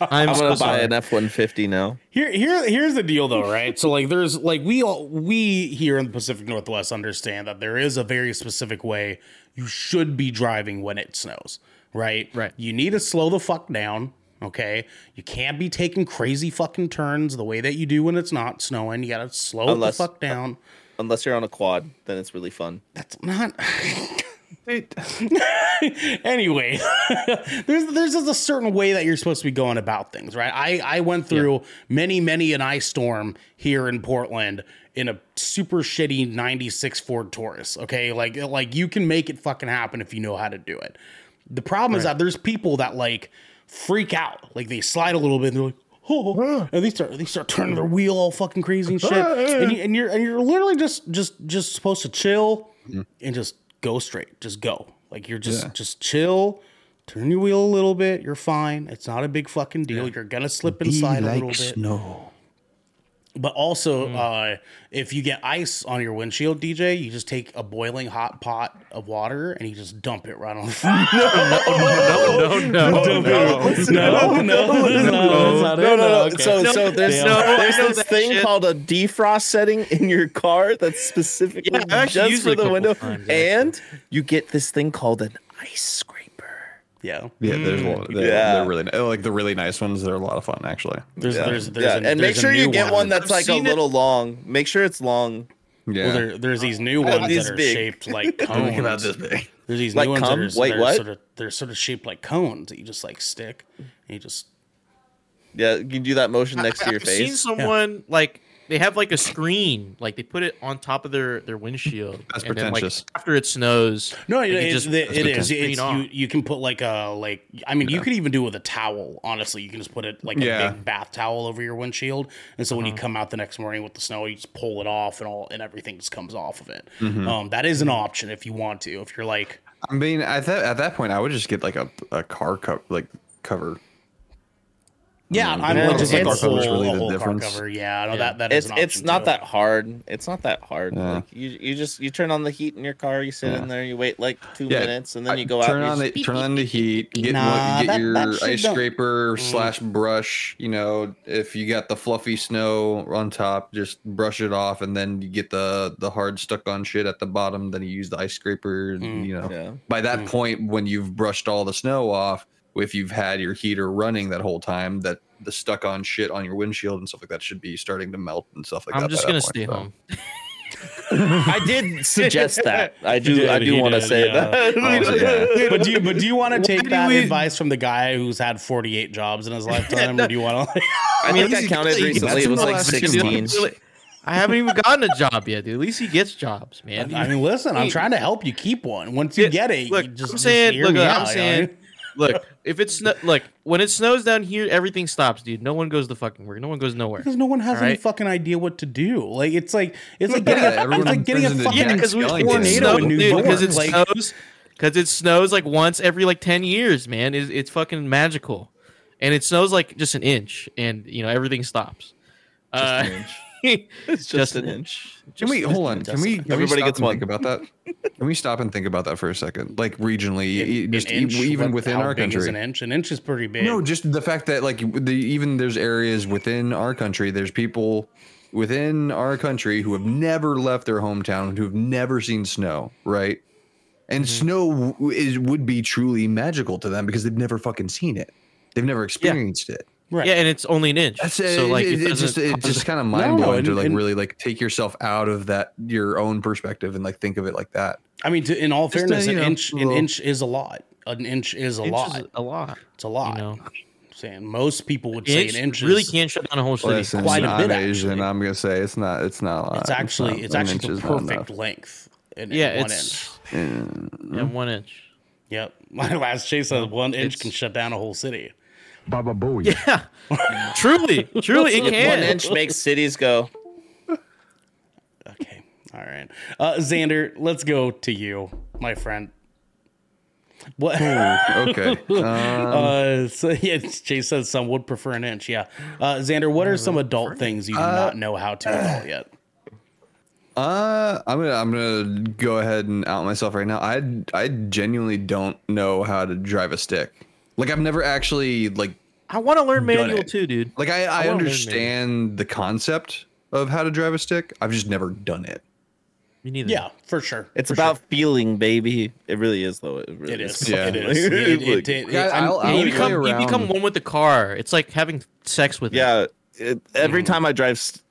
I'm, I'm gonna buy sorry. an F one fifty now. Here, here, here's the deal, though, right? So, like, there's like we all we here in the Pacific Northwest understand that there is a very specific way you should be driving when it snows, right? Right. You need to slow the fuck down. Okay, you can't be taking crazy fucking turns the way that you do when it's not snowing. You gotta slow Unless- the fuck down. Unless you're on a quad, then it's really fun. That's not. anyway, there's there's just a certain way that you're supposed to be going about things, right? I I went through many many an ice storm here in Portland in a super shitty '96 Ford Taurus. Okay, like like you can make it fucking happen if you know how to do it. The problem is that there's people that like freak out, like they slide a little bit and they're like. Oh, and they start they start turning their wheel all fucking crazy and shit, and, you, and you're and you're literally just just just supposed to chill mm-hmm. and just go straight. Just go. Like you're just Yeah. just chill. Turn your wheel a little bit. You're fine. It's not a big fucking deal. You're gonna slip inside a little bit. snow. But also, Hmm. uh, if you get ice on your windshield, DJ, you just take a boiling hot pot of water and you just dump it right on the front. no, no, no, no. no, no, no, that's not it. No, no, no. Okay. So, so there's Damn. No, I there's know this that thing shit. called a defrost setting in your car that's specifically Yeah, I've actually just used for it a the couple window, times, actually. and you get this thing called an ice scraper. Yeah. Yeah, there's mm. a lot. They're, Yeah. they're really oh, like the really nice ones. They're a lot of fun, actually. There's, Yeah, there's, there's yeah. a, and make there's a sure you get one, that's I've like a seen it. little long. Make sure it's long. Yeah. Well, there, there's these new ones these that are big. shaped like cones. about this big. There's these Like new ones that are, Wait, that are what? sort of they're sort of shaped like cones that you just like stick and you just Yeah, you can do that motion next to your I've seen face. someone like they have like a screen, like they put it on top of their their windshield. That's and then, like, pretentious. after it snows, No, they it, it, just- it, just it put is. the screen It's, you, you can put like a like. I mean, you could even do it with a towel. Honestly, you can just put it like a big bath towel over your windshield, and so when Uh-huh. you come out the next morning with the snow, you just pull it off, and all and everything just comes off of it. Mm-hmm. Um, that is an option if you want to. If you're like, I mean, at that at that point, I would just get like a, a car co- like cover. Yeah, I'm Yeah, just like a it's- whole, really a the whole car difference. cover. Yeah, no, that that is it's an it's not too. that hard. It's not that hard. Yeah. Like you you just you turn on the heat in your car, you sit Yeah. in there, you wait like two Yeah, minutes, and then you go out. turn and on you the turn on the heat. Get, Nah, get that- your that shit ice don't- scraper slash brush. You know, if you got the fluffy snow on top, just brush it off, and then you get the the hard stuck on shit at the bottom. Then you use the ice scraper. And, Mm. You know, Yeah. by that Mm. point, when you've brushed all the snow off, if you've had your heater running that whole time, that the stuck on shit on your windshield and stuff like that should be starting to melt and stuff like that. I'm just gonna point, stay so. home. I did suggest that. I do. did, I do want to say yeah. that. Oh, yeah. but do you but do you want to take that we- advice from the guy who's had 48 jobs in his lifetime, or do you want to? I think I counted he's- recently. It was like sixteen. I haven't even gotten a job yet, dude. At least he gets jobs, man. I mean, listen, I'm trying to help you keep one. Once you get it, look, you just I'm just saying, hear look, me I'm out, you know? Saying, look, if it's snow, look, when it snows down here, everything stops, dude. No one goes to fucking work. No one goes nowhere. because no one has any fucking idea what to do. Like it's like it's like Yeah, getting a, it's like getting a fucking Jack because we Skellington. tornado snow, in New dude, York. because it like, snows because it snows like once every like 10 years man it's, it's fucking magical and it snows like just an inch and you know everything stops uh, It's just an inch. Can we hold on? Can we? Can Everybody we gets one. think about that? Can we stop and think about that for a second? Like regionally, an- just an e- inch, even what- within our country. an inch. An inch is pretty big. No, just the fact that like the even there's areas within our country. There's people within our country who have never left their hometown, who have never seen snow, right? And Mm-hmm. snow is would be truly magical to them because they've never fucking seen it. They've never experienced it. Right. yeah and it's only an inch That's so like it, it it's just doesn't it's just kind of mind blowing and- to like and- really like take yourself out of that your own perspective and like think of it like that. I mean, to, in all Just, uh, fairness, you an know, inch an inch is a lot. An inch is a inch lot. is a lot it's a lot. you know I'm saying most people would say an inch really is, can't shut down a whole city Listen, quite a I'm bit, Asian. actually. I'm gonna say it's not. It's not a lot. It's actually not- it's actually the perfect length. In yeah one it's inch. yeah, one inch Yep. My last chase says one inch can shut down a whole city. Baba Booey. yeah truly truly it can one inch makes cities go. Okay. All right. Uh, Xander, let's go to you, my friend. What? Okay. Um, Uh, so yeah, Jay says some would prefer an inch. Yeah. Uh, Xander, what are some adult things you do not know how to adult yet? Uh, I'm gonna I'm gonna go ahead and out myself right now. I I genuinely don't know how to drive a stick. Like I've never actually like i want to learn manual it. too dude like I, I, wanna understand the concept of how to drive a stick. I've just never done it. me neither Yeah, for sure. It's For about feeling, baby. It really is, though. It, really It is. Yeah. It is. It, it, it, it, Yeah, I'm- I'll- I'll you play become you become one with the car it's like having sex with it Yeah. Every Mm. time I drive st-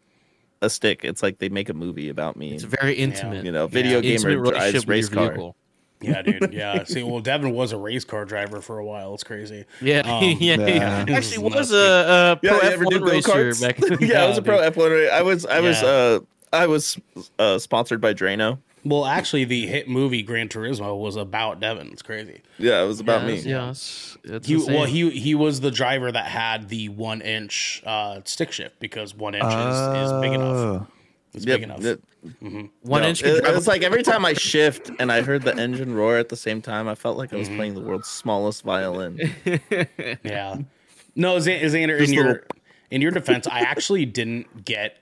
a stick, it's like they make a movie about me. it's very intimate you know, video Yeah. gamer drives race car. vehicle yeah, dude. Yeah. See, well, Devin was a race car driver for a while. It's crazy. Yeah, Um, yeah, yeah. yeah. Actually, was a, a pro Yeah, you ever do F1 racer back. In the yeah, I was a Yeah, pro F1 racer. I was, I was, Yeah. uh, I was uh, sponsored by Drano. Well, actually, the hit movie Gran Turismo was about Devin. It's crazy. Yeah, it was about yes, me. Yes, it's He, well, he he was the driver that had the one inch uh, stick shift because one inch is, is big enough. It's Yep, big enough. it- one no, inch. It, Can drive it's like every time I shift and I heard the engine roar at the same time, I felt like I was playing the world's smallest violin. Yeah. No, Z- Xander, in your little- in your defense, I actually didn't get.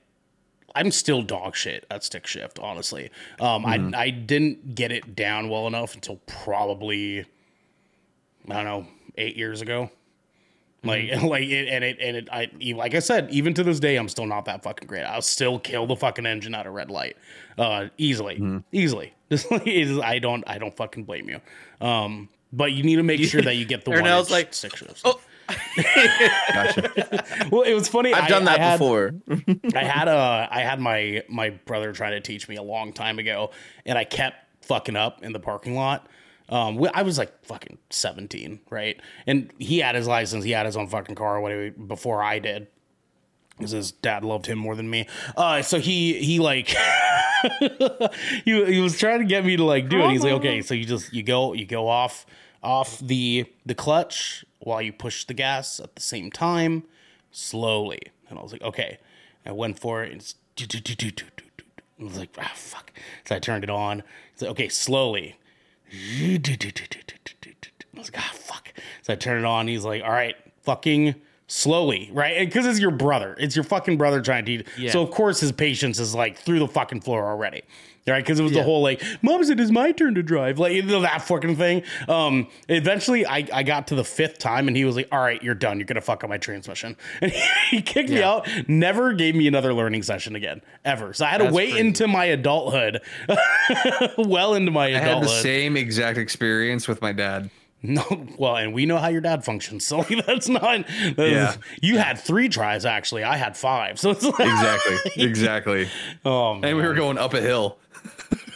I'm still dog shit at stick shift, honestly. Um, Mm-hmm. I I didn't get it down well enough until probably I don't know eight years ago. Like Mm-hmm. like it, and it and it I, like I said, even to this day, I'm still not that fucking great. I'll still kill the fucking engine out of red light, uh, easily, Mm-hmm. easily. Just like, I don't I don't fucking blame you. Um, but you need to make sure that you get the one inch like, shifts. "Oh." Well, it was funny. I've I- done that I had, before. I had a I had my my brother try to teach me a long time ago, and I kept fucking up in the parking lot. Um, I was like fucking seventeen, right? And he had his license, he had his own fucking car, whatever, before I did. Because his dad loved him more than me. Uh, so he he like he, he was trying to get me to like do it. He's like, okay, so you just you go you go off off the the clutch while you push the gas at the same time, slowly. And I was like, okay. I went for it. And it's. I was like, ah, fuck. So I turned it on. It's like, okay, slowly. I was like, ah, fuck. So I turn it on. He's like, all right, fucking slowly, right? Because it's your brother. It's your fucking brother trying to teach. Yeah. So of course his patience is like through the fucking floor already. Right, because it was the whole like, "Mom said it's my turn to drive," like you know, that fucking thing. Um, eventually, I, I got to the fifth time, and he was like, "All right, you're done. You're gonna fuck up my transmission," and he kicked me out. Never gave me another learning session again, ever. So I had to wait crazy. into my adulthood, well into my I had the same exact experience with my dad. No, well, and we know how your dad functions, so that's not. That's, Yeah. you had three tries actually. I had five, so it's like Exactly. exactly. Oh, And we were going up a hill.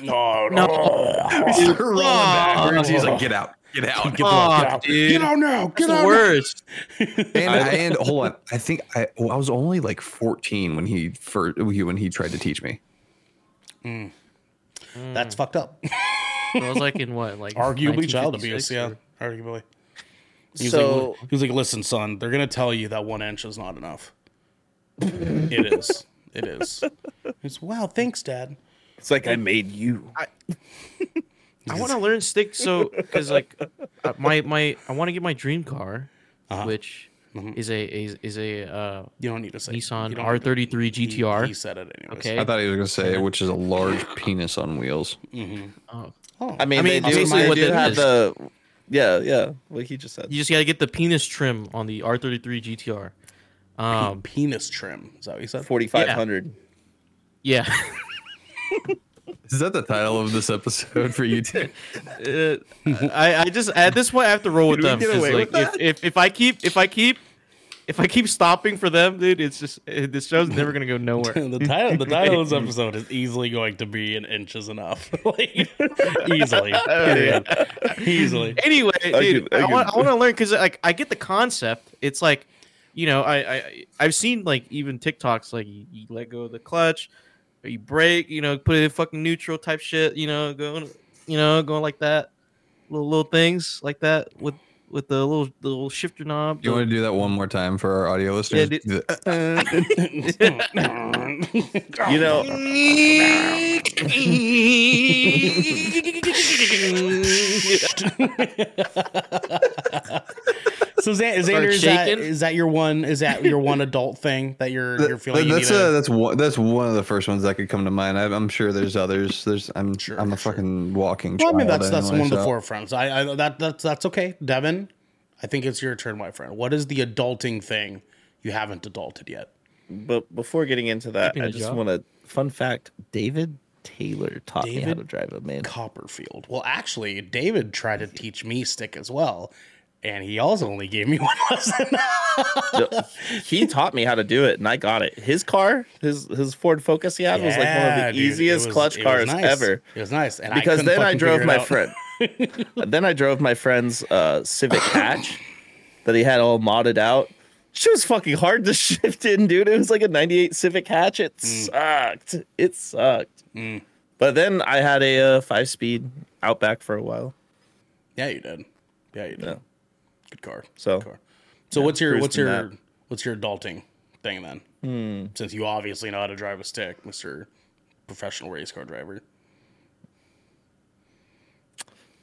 No, no, We were rolling backwards. He's like, get out. Get out. get, out, get, out. dude. get out now, get It's the out. now. worst. and, and hold on. I think I, well, I was only like 14 when he first, when he tried to teach me. Mm. Hmm. That's fucked up. I was like in what, like Arguably child 1956 abuse. Yeah, arguably. He was, So- like, he was like, "Listen, son, they're gonna tell you that one inch is not enough. it is. It is. It's wow. Thanks, Dad. It's like I made you. I want to learn stick so because like uh, my my I want to get my dream car, Uh-huh. which is a is, is a uh, You don't need to say Nissan you don't need to- R33 he- GTR. He, said it anyways. Okay. I thought he was going to say, which is a large penis on wheels. oh. Oh, I mean, I mean, they do, basically they what do have is. the. Yeah, yeah. Like he just said. You just got to get the penis trim on the R33 GTR. Um, penis trim. Is that what he said? Forty five hundred. yeah. Is that the title of this episode for YouTube? Uh, I, I just at this point I have to roll with Can them. get 'cause, like, with if, if if I keep if I keep if I keep stopping for them, dude, it's just this show's never gonna go nowhere. the title the title of this episode is easily going to be an inch is enough. like easily. Period. Easily. anyway, dude, could- I I, want, could- I want to learn because like I get the concept. It's like, you know, I, I I've seen like even TikToks like you, you let go of the clutch, or you brake, you know, put it in fucking neutral type shit, you know, going, you know, going like that, little little things like that with with the little the little shifter knob. You want to do that one more time for our audio listeners? dude. You know, So Xan- Xander, is that, that your one is that your one adult thing that you're you're feeling you that's need uh, to- that's one that's one of the first ones that could come to mind. I, I'm sure there's others. There's I'm Sure, I'm a sure. fucking walking. Well, I mean that's that's anyway, one of the so- forefronts. I, I that that's that's okay. Devin, I think it's your turn, my friend. What is the adulting thing you haven't adulted yet? but before getting into that, Keeping I a just want to fun fact: David Taylor taught me how to drive a man. Copperfield. Well, actually, David tried to teach me stick as well, and he also only gave me one lesson. He taught me how to do it, and I got it. His car, his his Ford Focus he had was like one of the dude, easiest was- clutch cars nice. ever. It was nice, and Because couldn't then I drove my out. friend. then I drove my friend's uh, Civic Hatch that he had all modded out. She was fucking hard to shift in, dude. It was like a '98 Civic Hatch. It Mm. sucked. It sucked. But then I had a uh, five-speed Outback for a while. Yeah, you did. Yeah, you did. Yeah. Good car. So- Good car. So what's your what's your that. what's your adulting thing then? Hmm. Since you obviously know how to drive a stick, Mister Professional Race Car Driver.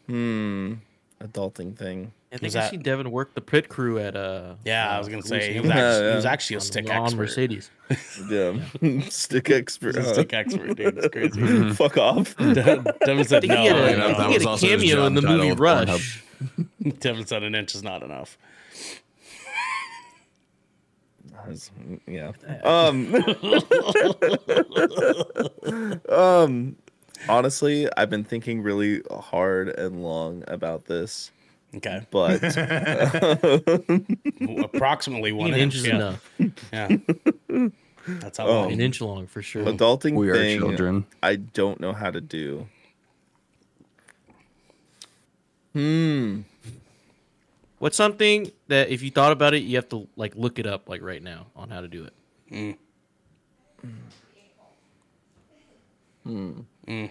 Hmm. Adulting thing. I think Was I see Devin work the pit crew at uh. Yeah, I uh, was gonna say he was, Hamilton actually, he was actually a on stick the expert. Mercedes. Yeah. Stick expert. Huh? stick expert, dude. It's crazy. Fuck off. Devin said I think no. he had a, you know, think he had a cameo in the movie title with Rush. Devin said an inch is not enough. yeah. Um. um. Honestly, I've been thinking really hard and long about this, Okay, but approximately I one inch inch. is yeah. enough. Yeah, that's how long. An inch long for sure. adulting We are children. I don't know how to do. What's something that if you thought about it, you have to like look it up like right now on how to do it? Hmm. Mm.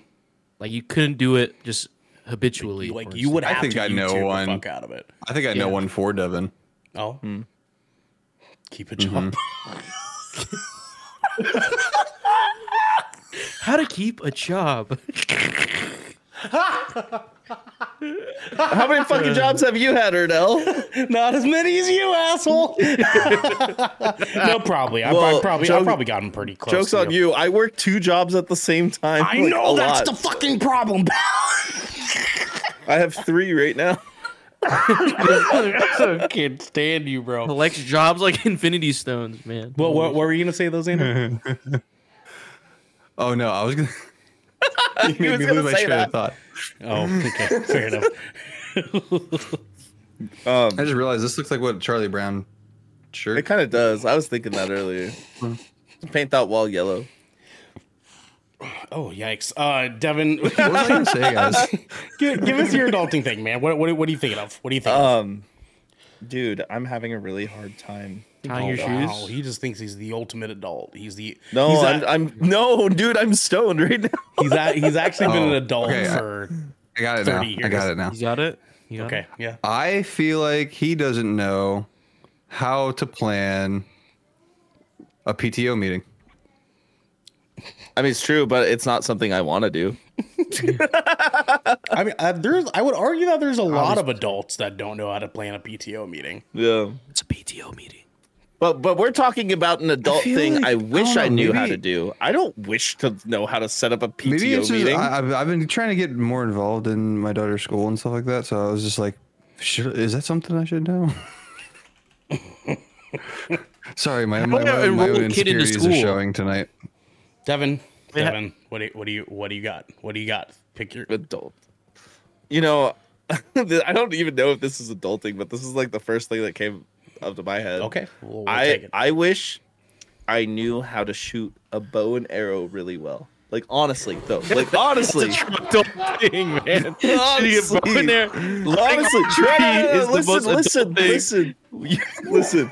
Like you couldn't do it just habitually. Like or you would I think to I know one. fuck out of it. I think I know Yeah. one for Devin. Oh, Hmm. keep a job. How to keep a job? How many fucking jobs have you had, Ernell? Not as many as you, asshole. no, probably. I've, Well, I've probably joke- I've probably gotten pretty close. Jokes on you. I work two jobs at the same time. I like, know that's lot. the fucking problem, pal. I have three right now. I can't stand you, bro. Collects jobs like Infinity Stones, man. What, what, what were you gonna say, those Andrew? Oh no, I was gonna. you made me lose my train that. of thought. oh, okay, fair enough. Um, I just realized this looks like what Charlie Brown shirt. it kind of does. I was thinking that earlier. Paint that wall yellow. Oh, yikes. Uh, Devin, What was I gonna say, guys? give, give us your adulting thing, man. What, what, what are you thinking of? What do you think? of? Um, dude, I'm having a really hard time. Tying your Oh, wow. He just thinks he's the ultimate adult. He's the No, He's, I'm, a- I'm no, dude. I'm stoned right now. he's, a, he's actually been an Oh, adult okay, I- for I got it now. 30 I got it now. You got it. You got okay, It? yeah. I feel like he doesn't know how to plan a PTO meeting. I mean, it's true, but it's not something I want to do. I mean, uh, there's I would argue that there's a lot of adults that don't know how to plan a PTO meeting. Yeah. It's a PTO meeting. But but we're talking about an adult feel thing like- I wish I I, don't know, knew how to do. I don't wish to know how to set up a PTO Maybe it's just, meeting. I, I've, I've been trying to get more involved in my daughter's school and stuff like that. So I was just like, should, is that something I should know? Sorry, my, my, about my, my enroll a kid into insecurities are school? showing tonight. Devin, Yeah. Devin, what do, what do you what do you got? What do you got? Pick your adult. You know, I don't even know if this is adulting, but this is like the first thing that came up to my head. Okay, we'll, I it. I wish I knew how to shoot a bow and arrow really well. Like honestly, though. Like honestly, thing, man. honestly, Shooting a bow in there. honestly, try- is the listen, most adult listen, thing. listen,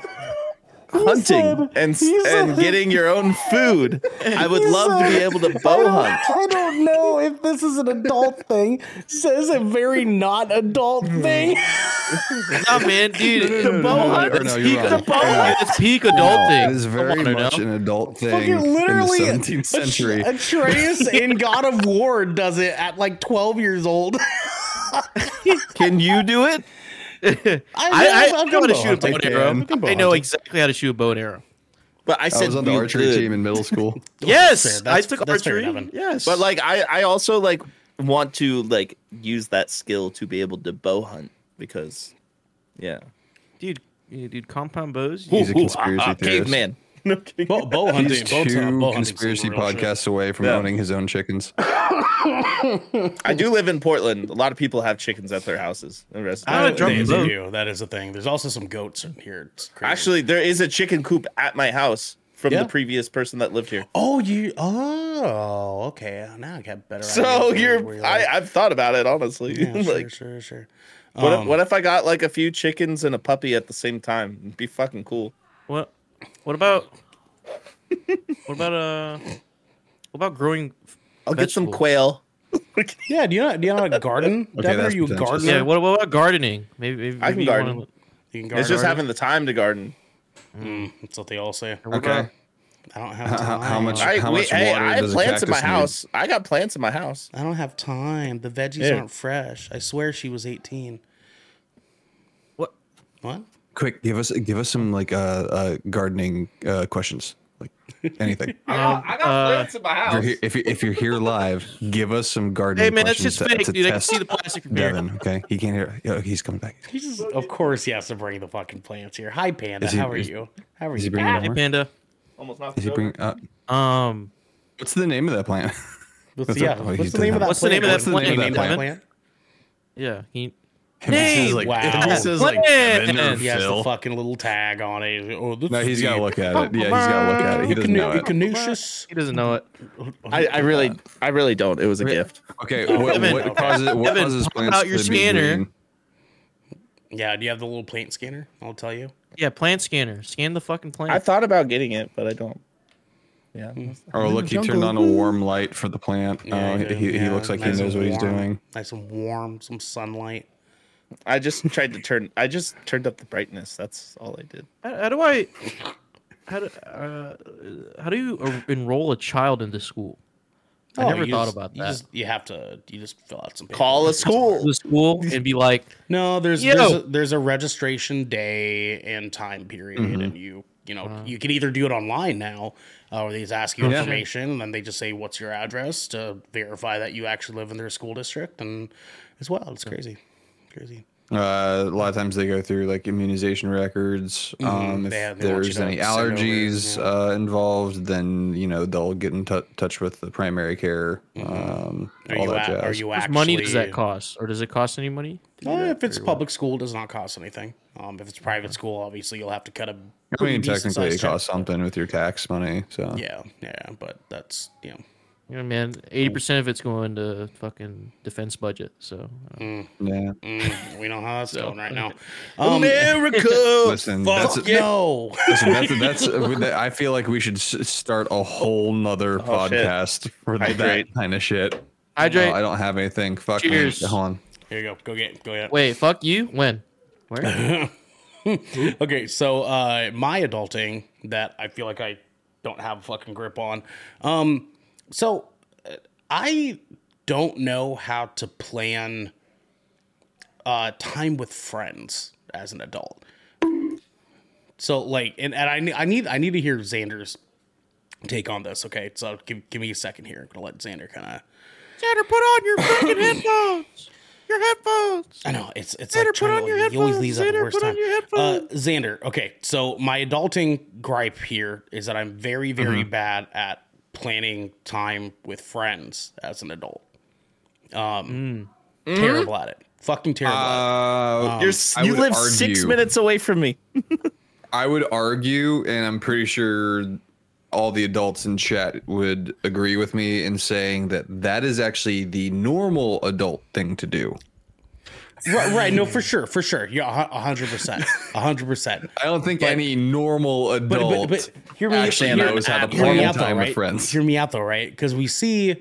listen. Hunting and and getting your own food. I would love to be able to bow hunt. I don't know if this is an adult thing. Says a very not adult hmm. thing. Nah, man, dude. Bow hunt. Or no, It's you're peak, wrong. bow hunt. It's peak adulting. It is very on, much an adult thing Fucking in literally, the 17th century. Atreus in God of War does it at like 12 years old. Can you do it? I, I, I know how to shoot a bow and arrow. You can bow I know exactly how to shoot a bow and arrow. But I I said was on the archery good. team in middle school. Yes. I took that's fair, archery. Devin. yes, But like I, I also like want to like use that skill to be able to bow hunt because yeah. dude, yeah, dude, compound bows. He's a conspiracy ah, ah, theorist. Caveman. No kidding. Bow, bow hunting. He's bow, two bow conspiracy some shit. podcasts away from Yeah. owning his own chickens. I do live in Portland. A lot of people have chickens at their houses. and rest- I would Uh, jump they, they do. That is a thing. There's also some goats in here. It's crazy. Actually, there is a chicken coop at my house from Yeah. the previous person that lived here. oh, you. Oh, okay. Now I got better. So idea where- you're, where I, I've thought about it honestly. Yeah, sure, sure, sure. what, Um, if, what if I got like a few chickens and a puppy at the same time? It'd be fucking cool. What? What about? what about uh? What about growing? I'll get some Vegetables. quail. Yeah, do you know? Do you know how to garden? Devin, are that's you a pretentious. gardener? Yeah. What, what about gardening? Maybe, maybe, I can maybe you garden. wanna- You can It's just having the time to garden. Mm, that's what they all say. what Okay. I don't have How- time. how much- I, How we, much hey, water I have does a plants in my cactus need? house. I got plants in my house. I don't have time. The veggies Here. aren't fresh. I swear she was 18. What? What? Quick, give us give us some like uh, uh gardening uh questions, like anything. I got, I got uh, plants in my house if, you're here, if, you, if you're here live, give us some gardening. Hey man, that's questions just to, fake, to dude. I can test see the plastic from here. Devin. Okay, he can't hear. Yeah, he's coming back. He just, of course, he has to bring the fucking plants here. Hi, Panda. Is he- How are is- you? How are Is you? bringing Hey panda. Almost not Is he bringing? Uh, Um. what's the name of that plant? What's, What's yeah, up? Oh, what's the name of that plant? name of that What's the name of that Plant? plant? Yeah. He. If he like, Wow. if he says like Man. Or He has the fucking little tag on it. Oh, No, is he's the got to look at it. Yeah, he's got to look at it. He doesn't know it. He doesn't know it. I, I really, I really don't. It was a Re- gift. Okay, oh, what, Devin, what causes what Devin, causes plants out your to be scanner. green? Yeah, do you have the little plant scanner? I'll tell you. Yeah, plant scanner. Scan the fucking plant. I thought about getting it, but I don't. Yeah. Hmm. Oh, look, he turned on a warm light for the plant. Yeah, oh, he, he, yeah, looks like nice he knows and what he's doing. Nice and warm, some sunlight. I just tried to turn. I just turned up the brightness. That's all I did. How, how do I? How do uh, how do you uh, enroll a child into school? I never thought just- about you that. Just, you have to. You just fill out some. Call a school. the school and be like, No, there's there's a, there's a registration day and time period, Mm-hmm. and you you know Uh-huh. you can either do it online now, uh, where they just ask you Yeah. information, and then they just say what's your address to verify that you actually live in their school district, and as well, it's crazy, crazy. Uh, a lot of times they go through like immunization records. Um, if They they there's any send over, allergies yeah. uh, involved, then you know they'll get in tou touch with the primary care. Um, Mm-hmm. Are all you that a- jazz. are you "How much actually money does that cost, or does it cost any money?" to Uh, if it's or what? public school, it does not cost anything. Um, if it's private school, obviously you'll have to cut a. I pretty mean, technically, it sized check. costs something with your tax money. So Yeah, yeah, but that's you know. You know, man, eighty percent of it's going to fucking defense budget. So uh, yeah. mm, we know how that's going right now. Um, America. Listen, Fuck that's no. Listen, that's, that's I feel like we should start a whole nother Oh, shit. podcast for Hydrate. that kind of shit. hydrate. No, I don't have anything. Fuck Cheers. me. Hold on. Here you go. Go get. Go get. Wait, fuck you. When? Where? Okay, so uh, my adulting that I feel like I don't have a fucking grip on. Um, so uh, I don't know how to plan uh, time with friends as an adult. So like, and, and I need I need I need to hear Xander's take on this. Okay, so give give me a second here. I'm gonna let Xander kind of. Xander, put on your freaking headphones. Your headphones. I know it's it's Xander, like put on to, your he always headphones. leaves at the Xander, worst put on time. your Uh, headphones. Xander, okay, so my adulting gripe here is that I'm very very Mm-hmm. bad at planning time with friends as an adult. Um, terrible at it. Fucking terrible. at it. Uh, You're, you would live six minutes away from me. I would argue, and I'm pretty sure all the adults in chat would agree with me in saying that that is actually the normal adult thing to do. Right, right, no, for sure, for sure. Yeah, a hundred percent, a hundred percent. I don't think any normal But, adult but, but hear me, actually hear, knows how to hear me plan out though, time right? with friends. Hear me out though, right? Because we see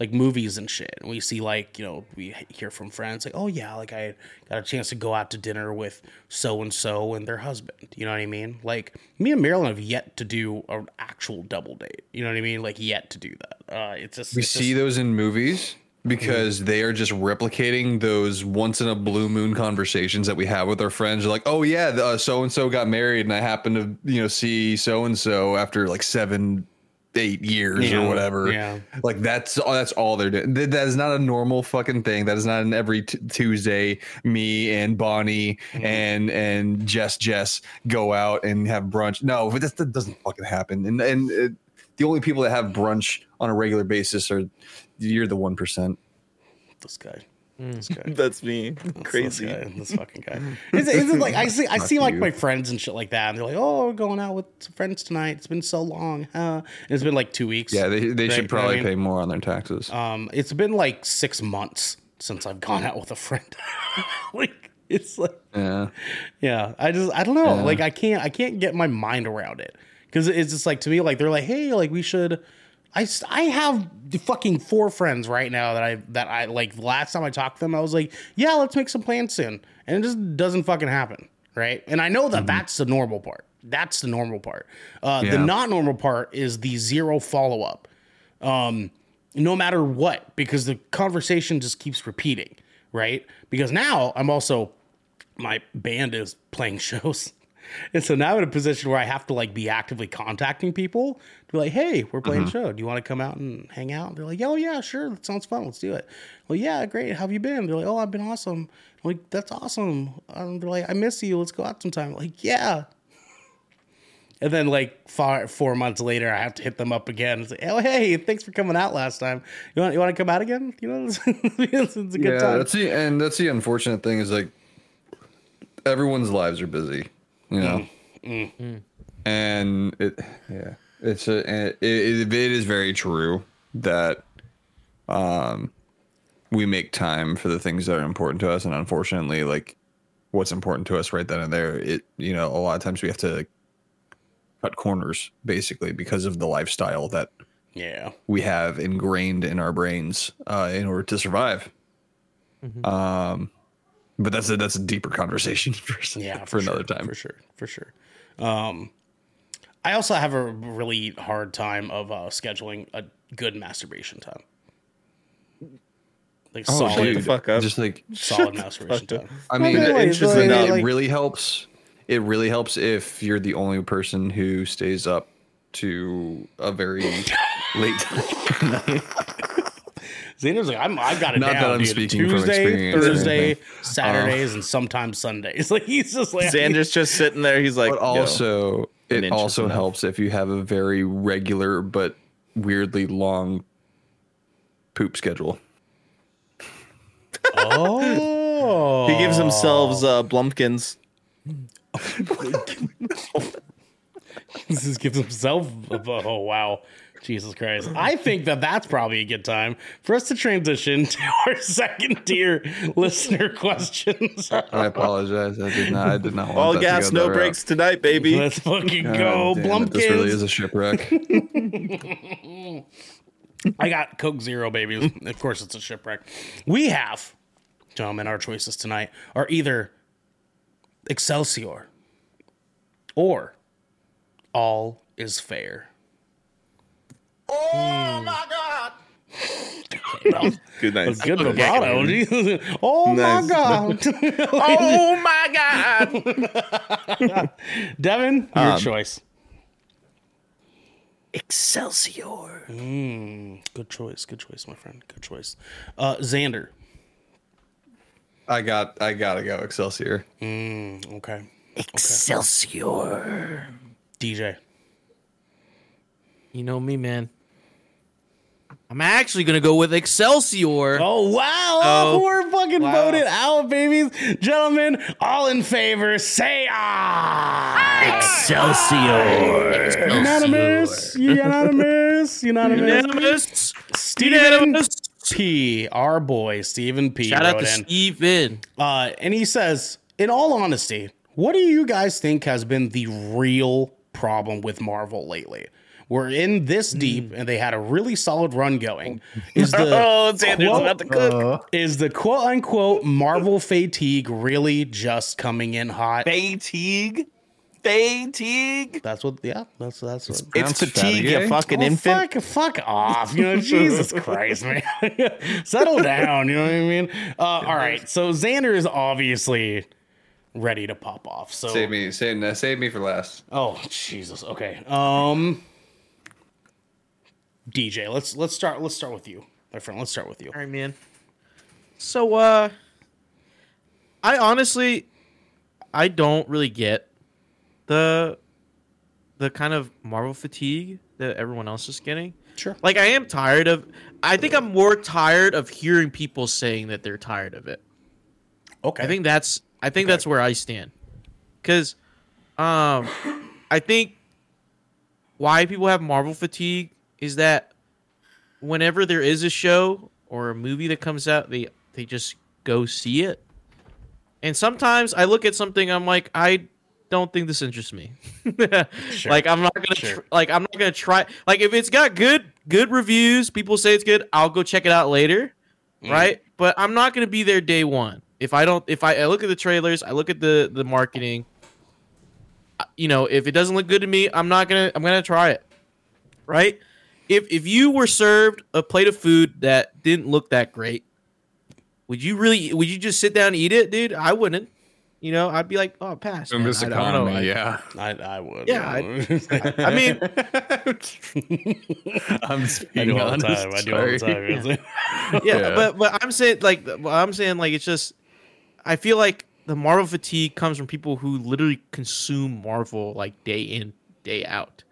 like movies and shit, and we see like you know we hear from friends like, oh yeah, like I got a chance to go out to dinner with so and so and their husband. You know what I mean? Like me and Marilyn have yet to do an actual double date. You know what I mean? Like yet to do that. Uh, it's just We it's see just, those in movies because they are just replicating those once in a blue moon conversations that we have with our friends. They're like, oh yeah, so and so got married, and I happened to you know see so and so after like seven, eight years Yeah, or whatever. yeah. like that's all. That's all they're doing. That that is not a normal fucking thing. That is not an every t- Tuesday. Me and Bonnie Mm-hmm. and and Jess Jess go out and have brunch. No, but that, that doesn't fucking happen. And and. It, the only people that have brunch on a regular basis are you're the one percent. this guy. This guy. That's me. This Crazy. guy, this fucking guy. Is it, is it like I see? I see like you. my friends and shit like that, and they're like, "Oh, we're going out with some friends tonight. It's been so long, huh?" And it's been like two weeks. Yeah, they, they Right, should you know probably I mean? pay more on their taxes. Um, it's been like six months since I've gone out with a friend. like it's like, yeah, yeah, I just I don't know. Like I can't I can't get my mind around it because it's just like to me like they're like, hey, like we should. I, I have the fucking four friends right now that I that I like. The last time I talked to them, I was like, yeah, let's make some plans soon, and it just doesn't fucking happen, right? And I know that that's the normal part. That's the normal part. Uh, The not normal part is the zero follow up um, no matter what, because the conversation just keeps repeating, right? Because now I'm also my band is playing shows. And so now I'm in a position where I have to like be actively contacting people to be like, hey, we're playing a show. Do you want to come out and hang out? And they're like, oh yeah, sure. That sounds fun. Let's do it. Well, yeah, great. How have you been? They're like, oh, I've been awesome. I'm like, that's awesome. Um, they're like, I miss you. Let's go out sometime. I'm like, yeah. And then like four, four months later, I have to hit them up again. and say, oh hey, thanks for coming out last time. You want you want to come out again? You know, it's, it's a good yeah. time. That's the and that's the unfortunate thing is like everyone's lives are busy, you know, Mm, and it yeah, it's a it, it, it is very true that um we make time for the things that are important to us, and unfortunately, like what's important to us right then and there, it you know a lot of times we have to cut corners basically because of the lifestyle that yeah, we have ingrained in our brains uh, in order to survive. Um, but that's a that's a deeper conversation for yeah, for, another sure, time. for sure, for sure. Um, I also have a really hard time of uh, scheduling a good masturbation time. Like Oh, solid, dude. the fuck up. Just like solid masturbation time. I mean, Okay, it, like, inches like, enough. like- really helps. It really helps if you're the only person who stays up to a very late time. Xander's like, I'm, I've got it Not down, that I'm dude. speaking from Tuesday, experience Thursday, anything. Saturdays, and sometimes Sundays. Like he's just like Xander's just sitting there. He's like, But "Yo." also, it inch is also enough. helps if you have a very regular but weirdly long poop schedule. oh, he gives himself uh, Blumpkins. He just gives himself. Oh wow, Jesus Christ! I think that that's probably a good time for us to transition to our second tier listener questions. I apologize. I did not. I did not want All that to gas, go no that brakes tonight, baby. Let's fucking route. go, God This really is a shipwreck. I got Coke Zero, baby. of course, it's a shipwreck. We have, gentlemen, our choices tonight are either Excelsior or All is Fair. Oh my god! Good night. Good vibrato. Jesus. Oh Nice. my god! Oh my god! Devin, your Um, choice. Excelsior. Good choice. Good choice, my friend. Good choice. Uh, Xander. I got. I gotta go Excelsior. Okay. Excelsior. DJ. You know me, man. I'm actually gonna go with Excelsior. Oh wow! Oh, we're fucking wow. voted out, babies, gentlemen. All in favor, say ah! Excelsior. Unanimous, unanimous, unanimous. Unanimous. Steven Unanimous. P, our boy Stephen P. Shout out to in. Steven. Uh, and he says, in all honesty, what do you guys think has been the real problem with Marvel lately? We're in this deep, and they had a really solid run going. Is the Oh, Xander's quote- about to cook. is the quote unquote Marvel fatigue really just coming in hot? Fatigue. Fatigue. That's what. Yeah, that's that's what. It's Pronounced fatigue, you fatigue? fucking Oh, infant. Fuck, fuck off. You know, Jesus Christ, man. Settle down. You know what I mean? Uh, all right. So Xander is obviously ready to pop off. So Save me. Save, save me for last. Oh Jesus. Okay. Um. DJ, let's let's start. Let's start with you, my friend. Let's start with you. All right, man. So, uh, I honestly, I don't really get the the kind of Marvel fatigue that everyone else is getting. Sure. Like, I am tired of. I think I'm more tired of hearing people saying that they're tired of it. Okay. I think that's I think that's where I stand. Cuz um I think why people have Marvel fatigue is that whenever there is a show or a movie that comes out, they they just go see it. And sometimes I look at something I'm like I don't think this interests me. Like I'm not going to Sure. tr- like I'm not to try like if it's got good good reviews, people say it's good, I'll go check it out later right? But I'm not going to be there day one. If I don't, if I, I look at the trailers, I look at the the marketing. uh, You know, if it doesn't look good to me, I'm not gonna I'm gonna try it, right? If if you were served a plate of food that didn't look that great, would you really would you just sit down and eat it, dude? I wouldn't. You know, I'd be like, oh, pass. In man. this I know. economy, I- yeah. I, I would. Yeah, I mean, I'm I speaking do all the honest. time. I do all the Sorry. time. yeah, Yeah. but but I'm saying like I'm saying like it's just I feel like the Marvel fatigue comes from people who literally consume Marvel like day in day out.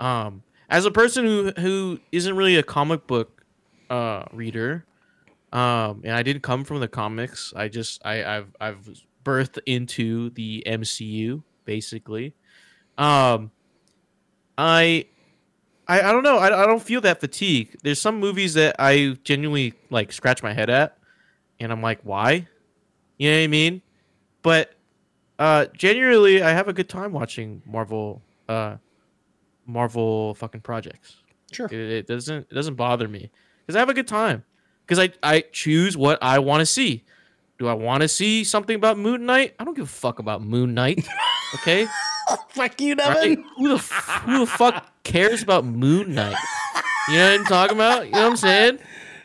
Um, as a person who who isn't really a comic book uh reader, um, and I didn't come from the comics. I just I I've I've birthed into the MCU basically. Um, I I, I don't know. I, I don't feel that fatigue. There's some movies that I genuinely like scratch my head at, and I'm like, why? You know what I mean? But uh, generally, I have a good time watching Marvel, uh, Marvel fucking projects. Sure. It, it doesn't it doesn't bother me because I have a good time because I I choose what I want to see. Do I want to see something about Moon Knight? I don't give a fuck about Moon Knight. Okay. Fuck you, Right? Devin. Who the f- who the fuck cares about Moon Knight? You know what I'm talking about? You know what I'm saying?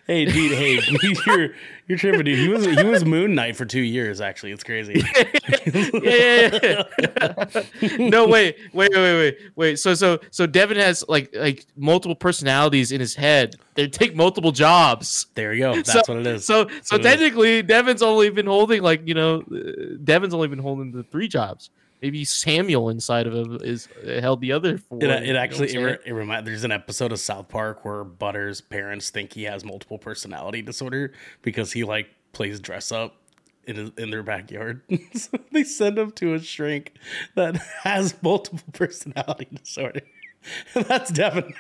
Hey, dude. Hey, you're you're tripping, dude. He was he was Moon Knight for two years. Actually, it's crazy. yeah, yeah, yeah. no, wait, wait, wait, wait, wait. So, so, so Devin has like like multiple personalities in his head. They take multiple jobs. There you go. That's so, what it is. So, so it is. technically, Devin's only been holding like you know, uh, Devin's only been holding the three jobs. Maybe Samuel inside of him is uh, held the other four. It, it actually it, I'm re- it remind, there's an episode of South Park where Butters' parents think he has multiple personality disorder because he like plays dress up in his, in their backyard. so they send him to a shrink that has multiple personality disorder. That's Devin.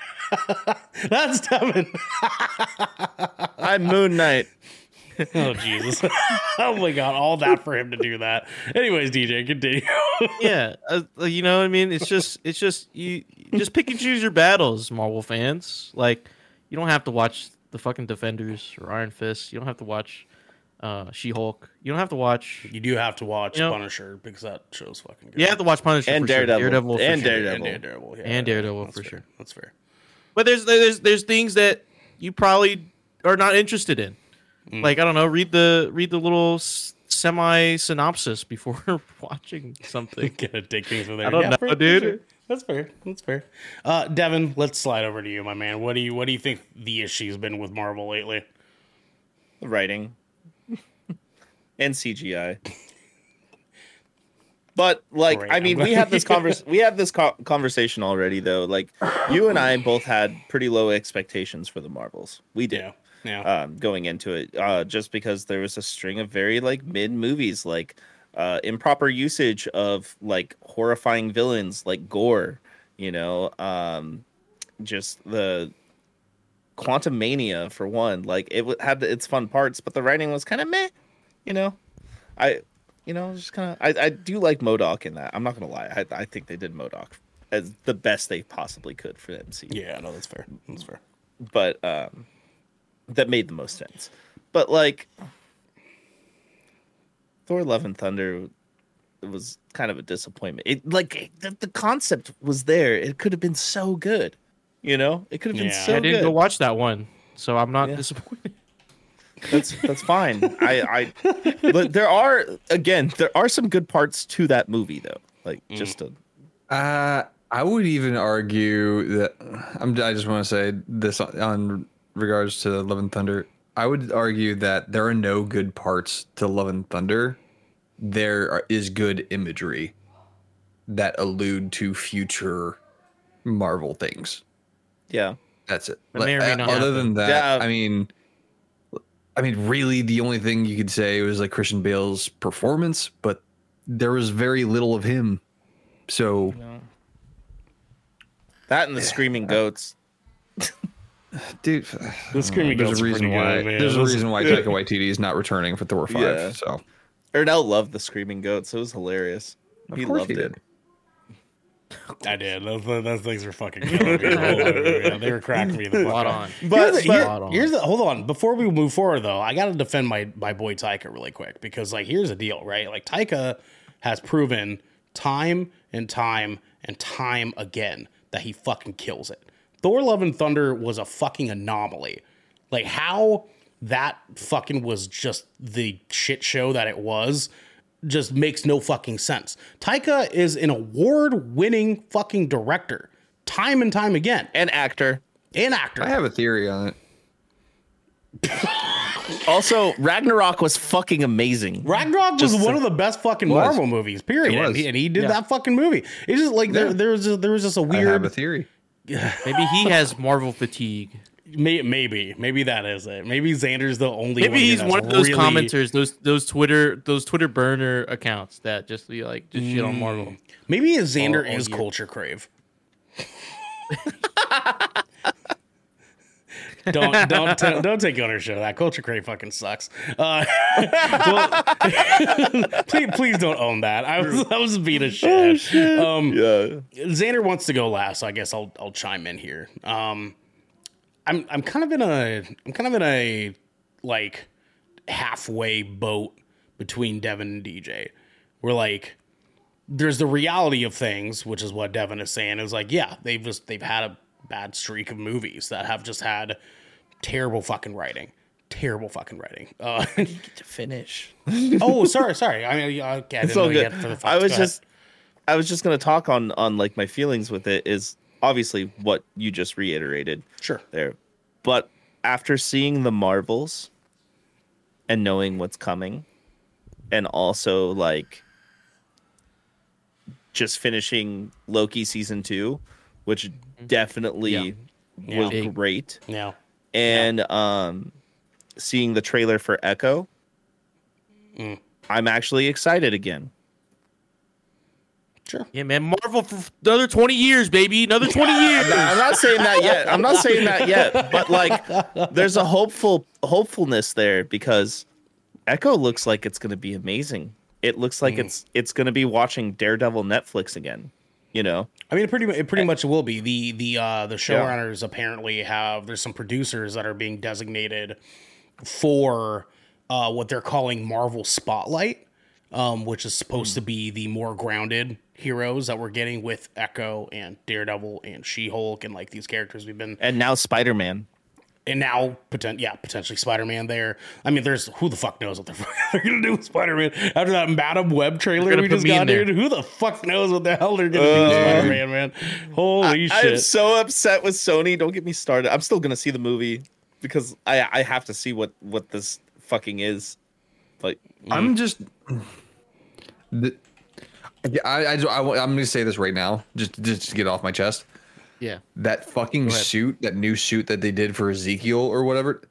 That's Devin. I'm Moon Knight. Oh Jesus! oh my God! All that for him to do that. Anyways, DJ, continue. yeah, uh, you know what I mean. It's just, it's just you just pick and choose your battles, Marvel fans. Like, you don't have to watch the fucking Defenders or Iron Fist. You don't have to watch uh, She Hulk. You don't have to watch. you do have to watch You know- Punisher because that show's fucking good. You have to watch Punisher And for sure. Daredevil. Daredevil for And sure. Daredevil. and Daredevil, yeah. And Daredevil That's for fair. sure. That's fair. But there's there's there's things that you probably are not interested in. Mm. Like I don't know, read the read the little semi synopsis before watching something. Gonna take things from there. I don't know, for- for dude. sure. That's fair. That's fair. Uh, Devin, let's slide over to you, my man. What do you What do you think the issue's been with Marvel lately? writing and CGI. But like, Great, I mean, we glad- had this convers we had this co- conversation already though. Like, you and I both had pretty low expectations for the Marvels. We did. Yeah, yeah. Um, going into it, uh, just because there was a string of very like mid movies, like uh, improper usage of like horrifying villains, like gore. You know, um, just the Quantumania for one. Like it w- had its fun parts, but the writing was kind of meh. You know, I, you know, just kind of. I, I do like MODOK in that. I'm not gonna lie. I, I think they did MODOK as the best they possibly could for the MCU. yeah, no, that's fair. That's fair. But um, that made the most sense. But like, Thor: Love and Thunder was kind of a disappointment. It like the, the concept was there. It could have been so good. You know, it could have been Yeah. so I didn't good. go watch that one, so I'm not Yeah. disappointed. That's that's fine. I I but there are again there are some good parts to that movie though. Like just a Uh, I would even argue that I'm. I just want to say this on, on regards to Love and Thunder. I would argue that there are no good parts to Love and Thunder. There are, is good imagery that allude to future Marvel things. yeah. That's it. It may or may uh, not other happen. than that, Yeah. I mean, I mean, really, the only thing you could say was like Christian Bale's performance, but there was very little of him. So That and the screaming goats. dude. The screaming there's a reason pretty why. good, man. There's a reason why Taika Waititi is not returning for Thor five. Yeah. So Ernell loved the screaming goats. It was hilarious. of he loved he it. I did. Those, those things were fucking killing me. the whole movie, man. They were cracking me the fuck Spot up. on. Here's But, the, but here- here's the hold on before we move forward though. I got to defend my my boy Taika really quick because like here's the deal, right? Like Taika has proven time and time and time again that he fucking kills it. Thor: Love and Thunder was a fucking anomaly. Like how that fucking was just the shit show that it was just makes no fucking sense. Taika is an award-winning fucking director, time and time again, and actor. and actor. I have a theory on it. Also, Ragnarok was fucking amazing. Ragnarok was one of the best fucking Was. Marvel movies. Period. And he, and he did Yeah. that fucking movie. It's just like there, Yeah. there was just, there was just a I have weird. a theory. Maybe he has Marvel fatigue. may, maybe maybe that is it. Maybe Xander's the only. Maybe one he's one of those really- commenters, those those Twitter those Twitter burner accounts that just be like just shit on Marvel. Mm. Maybe Xander All- all is year. culture crave. don't don't t- don't take ownership of that. Culture crave fucking sucks. Uh, well, please please don't own that. I was I was being a shit. Oh Um, Yeah. Xander wants to go last, so I guess I'll I'll chime in here. Um, I'm I'm kind of in a I'm kind of in a like halfway boat between Devin and DJ. We're like, there's the reality of things, which is what Devin is saying. Is like, yeah, they've just they've had a bad streak of movies that have just had terrible fucking writing. Terrible fucking writing. Uh, to finish. oh, sorry, sorry. I mean, okay, I didn't It's all know good. had further I was Go ahead. just, I was just gonna talk on on like my feelings with it is obviously what you just reiterated sure. there, but after seeing the Marvels and knowing what's coming, and also like just finishing Loki season two, which definitely Yeah. was Big. great, Yeah. and um, seeing the trailer for Echo, Mm. I'm actually excited again. Sure. Yeah, man. Marvel for another 20 years, baby. Another 20 years. I'm not saying that yet. I'm not saying that yet. But like, there's a hopeful hopefulness there because Echo looks like it's going to be amazing. It looks like it's it's going to be watching Daredevil Netflix again. You know, I mean, it pretty it pretty much will be. The the uh, the showrunners apparently have there's some producers that are being designated for uh, what they're calling Marvel Spotlight, um, which is supposed to be the more grounded heroes that we're getting with Echo and Daredevil and She Hulk and like these characters we've been and now Spider Man. And now potent yeah potentially Spider Man there. I mean, there's who the fuck knows what they're, they're gonna do with Spider Man after that Madame Web trailer we just me in got, there. dude. Who the fuck knows what the hell they're gonna do with uh, Spider Man, man? Holy shit. I'm so upset with Sony. Don't get me started. I'm still going to see the movie because I I have to see what what this fucking is. Like, mm. I'm just. The, I, I, I, am going to say this right now, just, just to get off my chest. Yeah. That fucking suit, that new suit that they did for Ezekiel or whatever,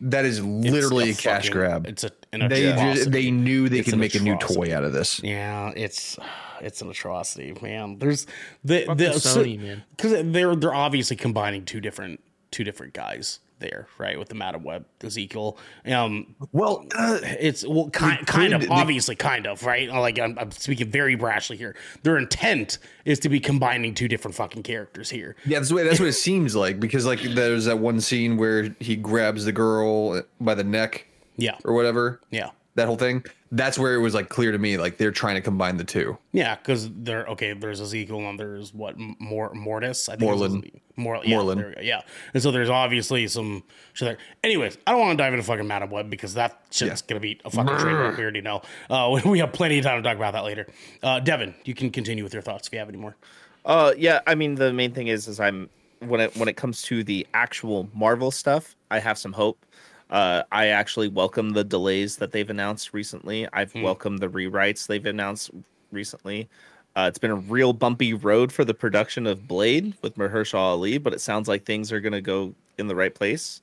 that is literally a, It's cash fucking- grab. It's a an They just, they knew they It's could an make a new toy out of this. Yeah, it's it's an atrocity, man. There's the Fuck the the Sony, man. because they're they're obviously combining two different two different guys there, right? With the Madame Web Ezekiel. Um, Well, uh, it's well, kind, kind of, they- obviously, kind of, right? Like I'm, I'm speaking very brashly here. Their intent is to be combining two different fucking characters here. yeah, that's what that's what it seems like because like there's that one scene where he grabs the girl by the neck Yeah, or whatever. yeah. That whole thing. That's where it was like clear to me like they're trying to combine the two. Yeah, because they're okay. There's Ezekiel and there's what more Mortis. I think Morlun. More, yeah, Morlun. There we go, yeah, and so there's obviously some shit there. Anyways, I don't want to dive into fucking Madame Web because that shit's gonna be a fucking train wreck. We already know. Uh, we have plenty of time to talk about that later. Uh, Devin, you can continue with your thoughts if you have any more. Uh, yeah. I mean, the main thing is, is I'm when it when it comes to the actual Marvel stuff, I have some hope. Uh, I actually welcome the delays that they've announced recently. I've welcomed the rewrites they've announced recently. Uh, it's been a real bumpy road for the production of Blade with Mahershala Ali, but it sounds like things are gonna go in the right place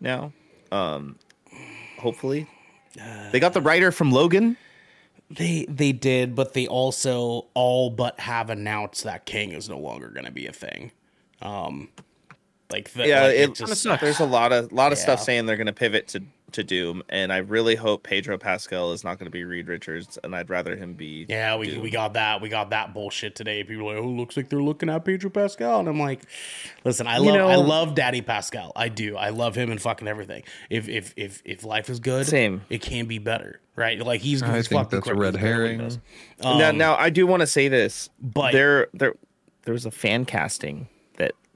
now. Um, hopefully, they got the writer from Logan. They they did, but they also all but have announced that Kang is no longer gonna be a thing. Um, like the, yeah, like, it, just there's a lot of lot of stuff saying they're going to pivot to to Doom, and I really hope Pedro Pascal is not going to be Reed Richards, and I'd rather him be. Yeah, we, we got that. We got that bullshit today. People are like, oh, looks like they're looking at Pedro Pascal, and I'm like, listen, I love, I know- love Daddy Pascal. I do. I love him and fucking everything. If if if if life is good, Same. it can be better, right? Like he's. I he's think fucking that's a red He's great at what he herring. does. now, Um, now I do want to say this, but- there there there was a fan casting that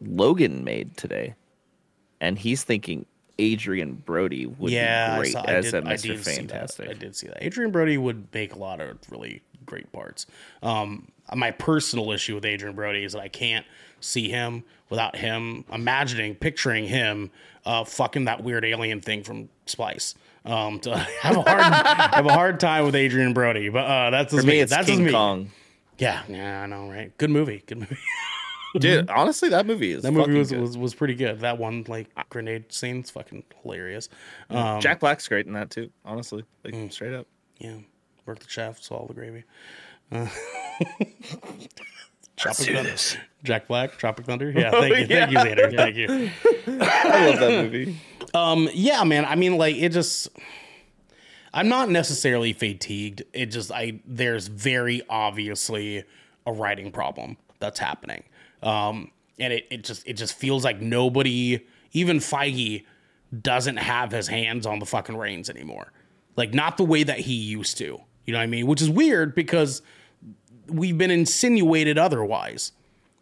Logan made today, and he's thinking Adrien Brody would yeah, be great saw- as did- a I Mister did that. Fantastic. I did see that. Adrien Brody would make a lot of really great parts. Um, my personal issue with Adrien Brody is that I can't see him without him imagining, picturing him, uh, fucking that weird alien thing from Splice. Um, to have a hard have a hard time with Adrien Brody, but uh, that's just For me, me. it's That's just King me. Kong. Yeah, yeah, I know, right? Good movie. Good movie. Dude, honestly, that movie is That movie was, good. was was pretty good. That one like grenade scene's fucking hilarious. Um, Jack Black's great in that too. Honestly, like Mm. straight up. Yeah, work the shaft, swallow the gravy. Uh, Tropic Thunder. Jack Black, Tropic Thunder. Yeah, thank you, thank you, Xander. Thank you. I love that movie. Um, yeah, man. I mean, like it just. I'm not necessarily fatigued. It just I there's very obviously a writing problem that's happening. Um, and it, it just it just feels like nobody, even Feige, doesn't have his hands on the fucking reins anymore. Like not the way that he used to. You know what I mean? Which is weird because we've been insinuated otherwise.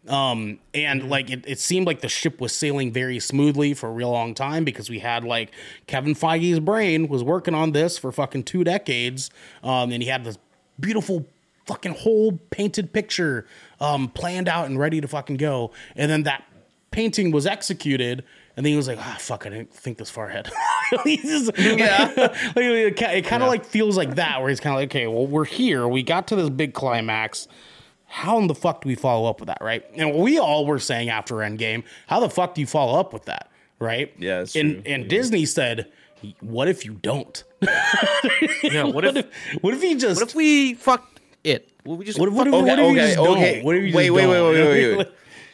Um, and like it, it seemed like the ship was sailing very smoothly for a real long time because we had like Kevin Feige's brain was working on this for fucking two decades. Um, and he had this beautiful fucking whole painted picture um planned out and ready to fucking go. And then that painting was executed. And then he was like, "Ah, fuck! I didn't think this far ahead." He's just- Yeah. like, it, kind of like feels like that, where he's kind of like, "Okay, well, we're here. We got to this big climax. How in the fuck do we follow up with that, right?" And we all were saying after Endgame, "How the fuck do you follow up with that, right?" Yeah, and true. and Disney said, "What if you don't? Yeah, what if what if you just what if we fucked it? What if we just what if, what Okay, what if you okay, don't? okay. What if you just wait, wait, wait, wait, wait, wait, wait.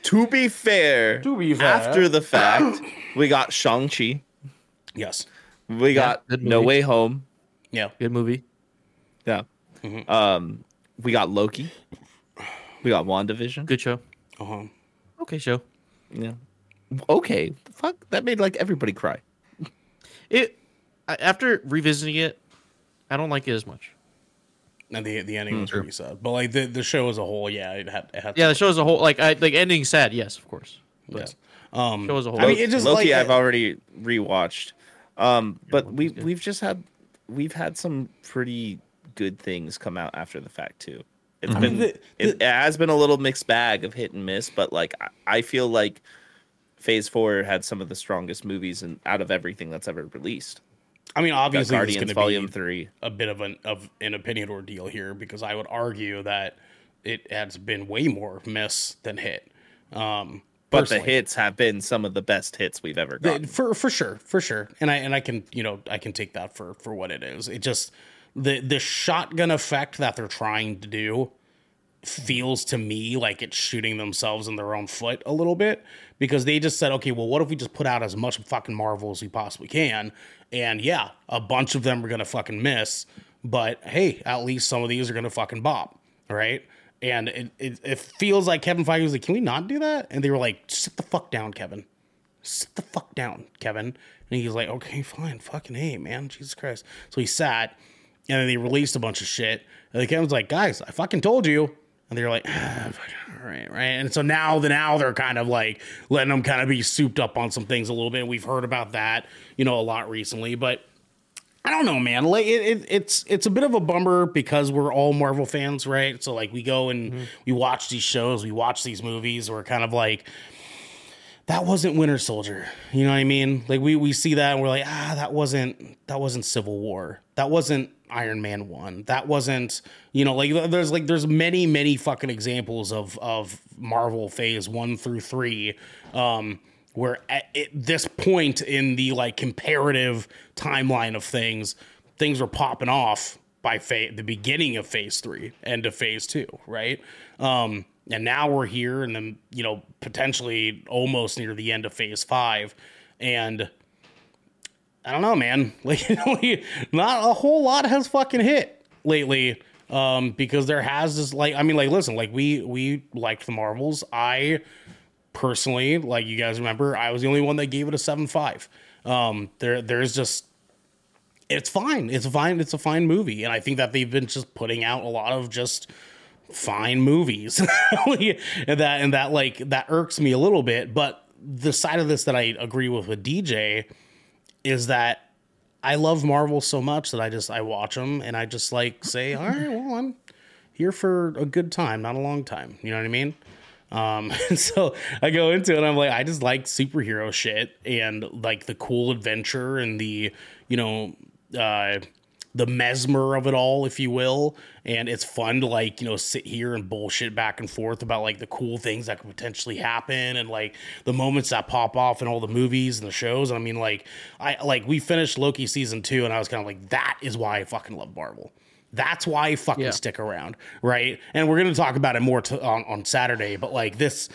To be fair, To be fair. after the fact, we got Shang Chi. yes, We got good No. Way Home. yeah, good movie? Yeah. Mm-hmm. Um, we got Loki. We got WandaVision. Good show. uh-huh. Okay, show. Yeah. Okay. Fuck. That made like everybody cry. It after revisiting it, I don't like it as much. And the the ending Hmm, was pretty sad, but like the, the show as a whole, yeah, it had it had Yeah, the show as a whole, like I like ending sad. Yes, of course. yes. Um, Show as a whole. I mean, it just Loki, like, I've already rewatched. Um, but we good. we've just had we've had some pretty good things come out after the fact too. It's been the- it, it has been a little mixed bag of hit and miss, but like I, I feel like Phase Four had some of the strongest movies and out of everything that's ever released. I mean, obviously, it's going to Volume be Three. a bit of an of an opinion ordeal here because I would argue that it has been way more miss than hit. Um, But the hits have been some of the best hits we've ever gotten. for for sure, for sure, and I and I can you know I can take that for for what it is. It just the the shotgun effect that they're trying to do feels to me like it's shooting themselves in their own foot a little bit because they just said, okay, well, what if we just put out as much fucking Marvel as we possibly can? And yeah, a bunch of them are gonna fucking miss, but hey, at least some of these are gonna fucking bop, right? And it, it, it feels like Kevin Feige was like, can we not do that? And they were like, sit the fuck down, Kevin sit the fuck down, Kevin. And he's like, okay, fine, fucking hey, man, Jesus Christ. So he sat, and then they released a bunch of shit. And then Kevin's like, guys, I fucking told you. And they're like, ah, all right, right. And so now, the now they're kind of like letting them kind of be souped up on some things a little bit. We've heard about that, you know, a lot recently, but. I don't know, man. Like it, it, it's it's a bit of a bummer because we're all Marvel fans, right? So like we go and we watch these shows, we watch these movies, we're kind of like, that wasn't Winter Soldier. You know what I mean? Like we we see that and we're like, ah, that wasn't that wasn't Civil War. That wasn't Iron Man 1. That wasn't, you know, like there's like there's many many fucking examples of of Marvel phase 1 through 3 um where at, at this point in the like comparative timeline of things, things were popping off by fa- the beginning of phase 3 and of phase 2, right? Um and now we're here and then you know potentially almost near the end of phase five and i don't know man. Like not a whole lot has fucking hit lately um because there has this like i mean like listen like we we liked the marvels. I personally like you guys remember i was the only one that gave it a 7-5 um there there's just it's fine. It's fine. It's a fine movie. And i think that they've been just putting out a lot of just fine movies. And that and that like that irks me a little bit. But the side of this that i agree with with dj is that i love marvel so much that i just i watch them and i just like say all right well i'm here for a good time not a long time. You know what i mean? Um and so i go into it and i'm like i just like superhero shit and like the cool adventure and the you know uh the mesmer of it all, if you will. And it's fun to like, you know, sit here and bullshit back and forth about like the cool things that could potentially happen and like the moments that pop off in all the movies and the shows. And I mean, like, I like we finished Loki season two, and I was kind of like, that is why I fucking love Marvel. That's why I fucking Yeah. stick around, right? And we're gonna talk about it more to, on on Saturday, but like this,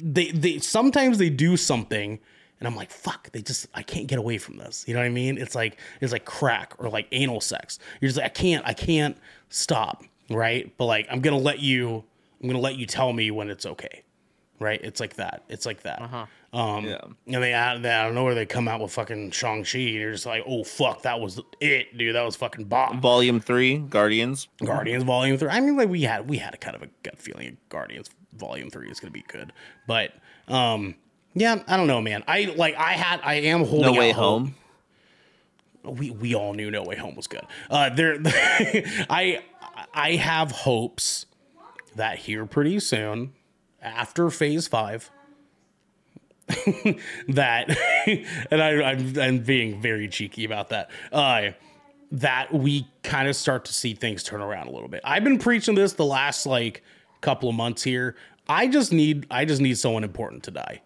they they sometimes they do something and I'm like, fuck, they just I can't get away from this. You know what I mean? It's like it's like crack or like anal sex. You're just like, I can't, I can't stop. Right. But like I'm gonna let you I'm gonna let you tell me when it's okay. Right? It's like that. It's like that. Um Yeah. and they I, they out of nowhere they come out with fucking Shang-Chi and you're just like, oh fuck, that was it, dude. That was fucking bomb. Volume Three, Guardians. Guardians Volume Three. I mean, like we had we had a kind of a gut feeling Guardians Volume Three is going to be good. But um, yeah, I don't know, man. I like I had I am holding No Way. Home. We we all knew No Way Home was good. Uh, there, I I have hopes that here pretty soon after Phase Five. that and I, I'm, I'm being very cheeky about that. Uh, that we kind of start to see things turn around a little bit. I've been preaching this the last like couple of months here. I just need I just need someone important to die.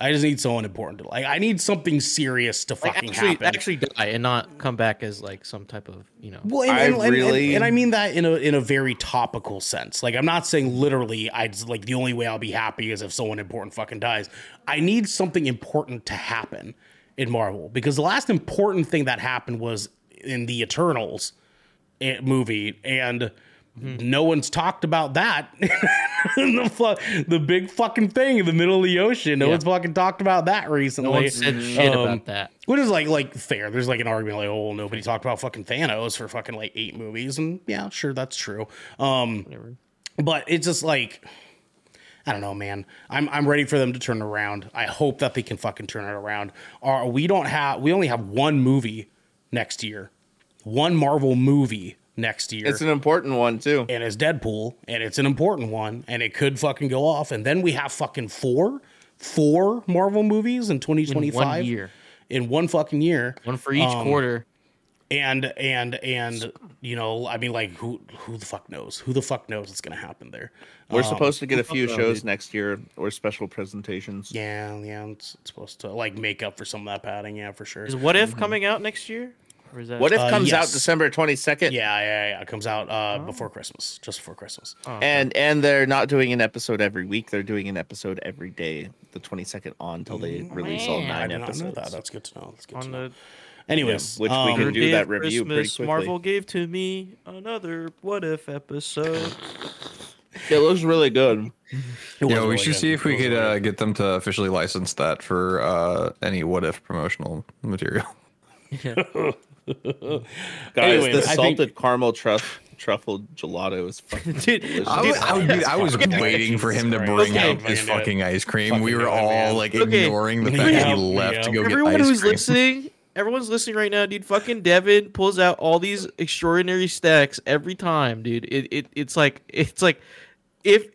I just need someone important to like. I need something serious to Like fucking actually, happen. actually die and not come back as like some type of you know. Well, and, I and, and- and- really- and, I mean that in a in a very topical sense. Like I'm not saying literally. I just like the only way I'll be happy is if someone important fucking dies. I need something important to happen in Marvel because the last important thing that happened was in the Eternals eh, movie, and no one's talked about that. the fu- the big fucking thing in the middle of the ocean. No Yeah. one's fucking talked about that recently. No one said shit Um, about that. Which is like like fair. There's like an argument like, oh, nobody talked about fucking Thanos for fucking like eight movies, and yeah, sure, that's true. Um, Whatever. but it's just like I don't know, man. I'm I'm ready for them to turn around. I hope that they can fucking turn it around. Or we don't have we only have one movie next year, one Marvel movie next year It's an important one too. and it's Deadpool, and it's an important one, and it could fucking go off. And then we have fucking four, four Marvel movies in 2025 year. in one fucking year, One for each quarter. and and and you know, I mean, like who who the fuck knows? Who the fuck knows what's gonna happen there? We're Um, supposed to get a few shows dude? next year or special presentations. Yeah, yeah, it's, it's supposed to like make up for some of that padding. Yeah, for sure. Is What If coming out next year? Or is that What if Uh, comes out. December twenty second? Yeah, yeah, yeah. It comes out uh, before Christmas, just before Christmas. And and they're not doing an episode every week. They're doing an episode every day. The twenty second on until they release all man. I nine did not know episodes. that. That's good to know. That's good to on know. the Anyways, which we um, can do that of review pretty Christmas, quickly. Marvel gave to me another What If episode. It looks really good. it Yeah, we really should good. see if It we could really uh, get them to officially license that for uh, any what if promotional material. Guys, Anyway, the I think- salted caramel truff truffle gelato is fucking Dude, delicious. I, was- I, was- dude, I was Okay. waiting for him to bring Christ. out Okay. this Fucking do fucking ice cream. Fucking we were it, all man. like Okay. ignoring the Yeah, fact that he yeah. left to go Everyone get ice cream. Everyone who's cream. listening, everyone's listening right now, dude. Fucking Devin pulls out all these extraordinary stacks every time, dude. It, it it's like it's like if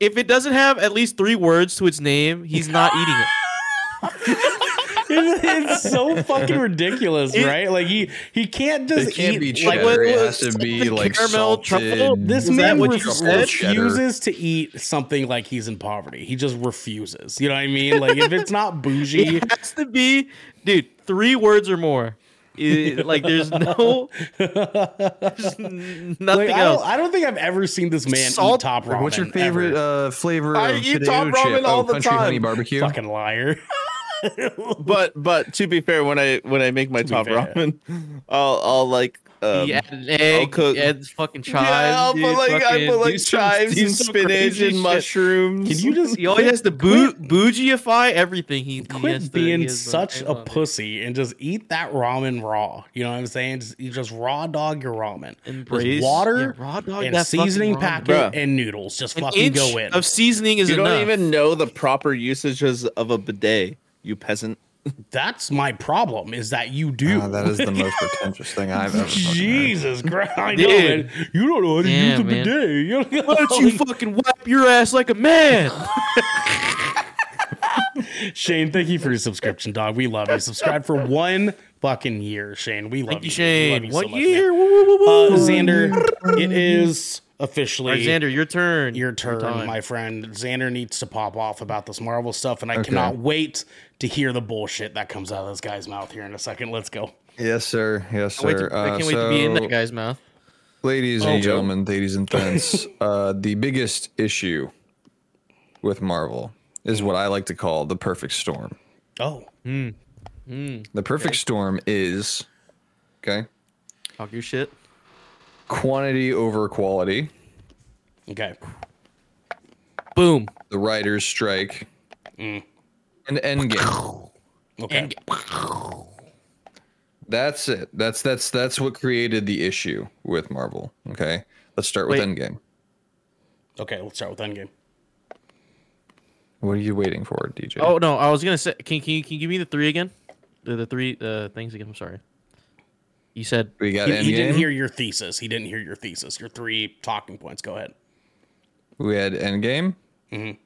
if it doesn't have at least three words to its name, he's not eating it. It's so fucking ridiculous, right? Like he he can't just It can't eat be like cheddar. what- it has to be like caramel salted. truffle? this Was that man what ref- you said? refuses to eat something like he's in poverty. He just refuses. You know what I mean? Like if it's not bougie, It has to be, dude. Three words or more. It- like there's no, there's n- nothing like, I, else. don't, I don't think I've ever seen this man Salt- eat top ramen. What's your favorite uh, flavor I of eat top ramen chip? all oh, the country honey barbecue. fucking liar? but but to be fair, when I when I make my be top ramen, I'll I'll like um, you add an egg, cook- you add fucking chives. yeah, I'll dude, put like I fucking put like chives do and spinach crazy and shit. mushrooms. Can you just He always has to boo- bougieify everything. He, he quit to- being he such a on, dude. pussy and just eat that ramen raw. You know what I'm saying? Just, you just raw dog your ramen. Just water yeah, raw dog and that seasoning ramen. packet Bruh. and noodles. Just An fucking inch go in. of seasoning is you enough. don't even know the proper usages of a bidet, you peasant. That's my problem. Is that you do? Ah, that is the most pretentious thing I've ever. fucking heard. Jesus Christ! I know, Dude. man. You don't know how to Yeah, use a man. bidet. You don't Why don't you fucking wipe your ass like a man? Shane, thank you for your subscription, dog. We love you. Subscribe for one fucking year, Shane. We love Thank you, Shane. love you so One much, year. man. Woo, woo, woo, Uh. Xander, it is officially Alexander, your turn. your turn, time. my friend. Xander needs to pop off about this Marvel stuff, and I cannot wait to hear the bullshit that comes out of this guy's mouth here in a second. Let's go. Yes, sir. Yes, I, wait sir. to, I Uh, can't wait to be in so- that guy's mouth. Ladies and gentlemen, ladies and gents, uh, the biggest issue with Marvel is what I like to call the perfect storm. Oh, The perfect storm is okay Talk your shit. Quantity over quality, okay. Boom. the writers' strike, and Endgame. Okay. And That's it. That's that's that's what created the issue with Marvel. Okay, let's start with Wait. Endgame. Okay, let's start with Endgame. What are you waiting for, DJ? Oh no, I was gonna say, can can you, can you give me the three again? The the three uh, things again. I'm sorry. You said we got He, he didn't hear your thesis. He didn't hear your thesis. Your three talking points. Go ahead. We had Endgame. Mm-hmm.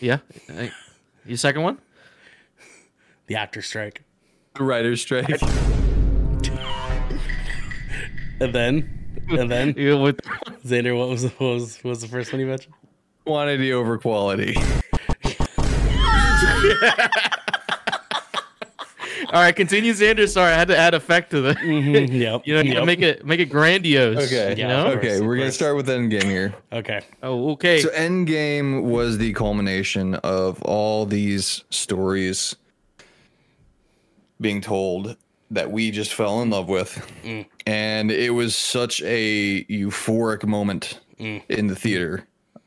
yeah. I- Your second one. The actor strike. The writer's strike. And then, and then, Yeah, with Xander, what was the, what was what was the first one you mentioned? Quantity over quality. all right, continue, Xander. Sorry, I had to add effect to the. Mm-hmm, yep. You know, yep. make it make it grandiose. Okay. You know. Okay, course, we're gonna start with Endgame here. Okay. Oh, okay. So Endgame was the culmination of all these stories being told that we just fell in love with. Mm. And it was such a euphoric moment mm. in the theater,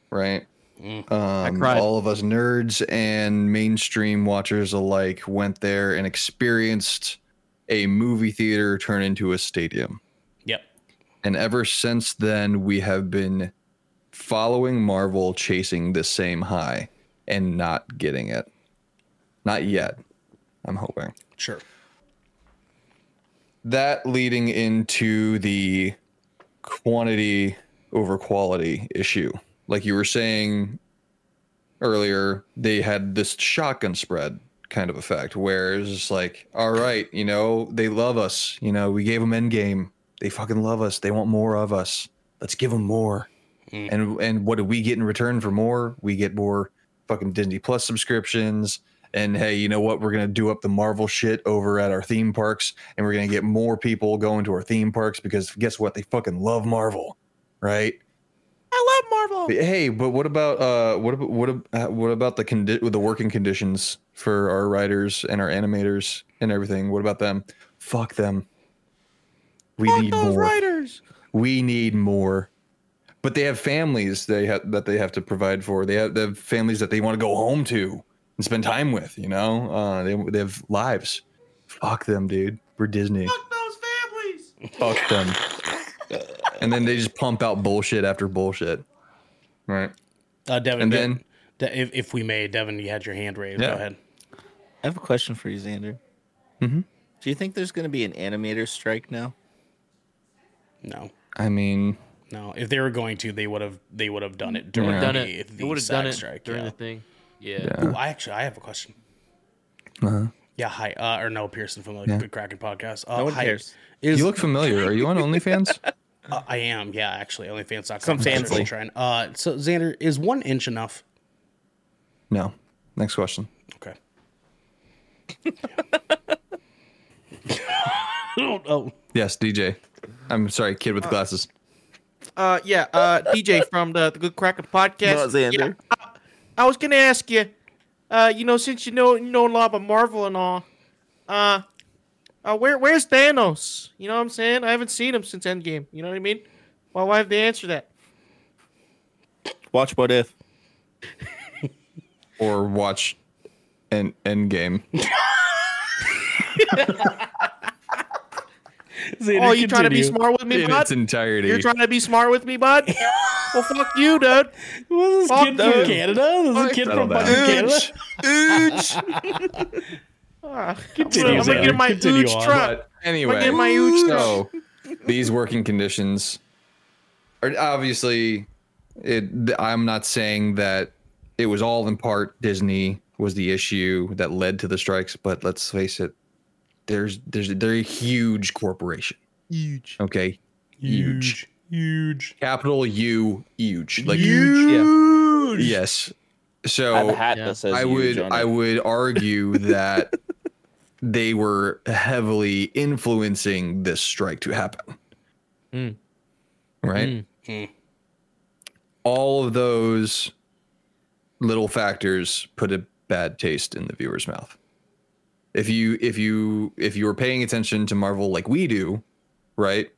right? Um, cried. all of us nerds and mainstream watchers alike went there and experienced a movie theater turn into a stadium. Yep. And ever since then, we have been following Marvel chasing the same high and not getting it. Not yet. I'm hoping. Sure. That leading into the quantity over quality issue. Like you were saying earlier, they had this shotgun spread kind of effect where it's just like, all right, you know, they love us. You know, we gave them Endgame. They fucking love us. They want more of us. Let's give them more. Mm. And and what do we get in return for more? We get more fucking Disney Plus subscriptions. And hey, you know what? We're gonna do up the Marvel shit over at our theme parks, and we're gonna get more people going to our theme parks because guess what? They fucking love Marvel, right? I love Marvel. Hey, but what about uh, what about what ab- uh, what about the condi- the working conditions for our writers and our animators and everything? What about them? Fuck them. We need more. writers. We need more. But they have families they have that they have to provide for. They have, they have families that they want to go home to and spend time with. You know, uh, they they have lives. Fuck them, dude. We're Disney. Fuck those families. Fuck them. and then they just pump out bullshit after bullshit. Right. Uh, Devin, And then- De- if, if we may, Devin, you had your hand raised. Yeah. Go ahead. I have a question for you, Xander. Mhm. Do you think there's going to be an animator strike now? No, I mean, no. If they were going to, they would have. They would have done it during Yeah. Done the, it. the They would have done it strike. during yeah. the thing. Yeah. yeah. Ooh, I actually, I have a question. Uh-huh. Yeah, hi. Uh, or no, Pearson from the Yeah. Good Kraken podcast. Uh, No one hi. cares. Is You look familiar. Are you on OnlyFans? uh, I am. Yeah, actually, OnlyFans.com. Some slash fancy. Trying. Uh, so Xander, is one inch enough? no. Next question. Okay. oh, oh, Yes, DJ. I'm sorry, kid with glasses. Uh, yeah. Uh, DJ from the, the Good Kraken podcast. No, Xander. Yeah, I was gonna ask you. Uh, you know, since you know you know a lot about Marvel and all, uh, uh, where where's Thanos? You know what I'm saying? I haven't seen him since Endgame. You know what I mean? Why why have they answer that? Watch What If. Or watch an Endgame. Xander, Oh, you trying to be smart with me, In bud? its entirety. You're trying to be smart with me, bud? well, fuck you, dude. Was this Fuck kid from no. Canada? This is a kid from fucking Canada. Ah, I'm Continue, gonna, I'm gonna get my Continue ooch on. truck. But anyway, Look at my huge so these working conditions are obviously. It. I'm not saying that it was all in part Disney was the issue that led to the strikes, but let's face it, there's there's they're a huge corporation. Huge. Okay, huge, Huge. capital U, huge, like Huge. yes. I So have a hat Yeah. that says I huge would on I would argue that they were heavily influencing this strike to happen. Mm. Right? Mm. All of those little factors put a bad taste in the viewer's mouth. If you if you if you were paying attention to Marvel like we do, right?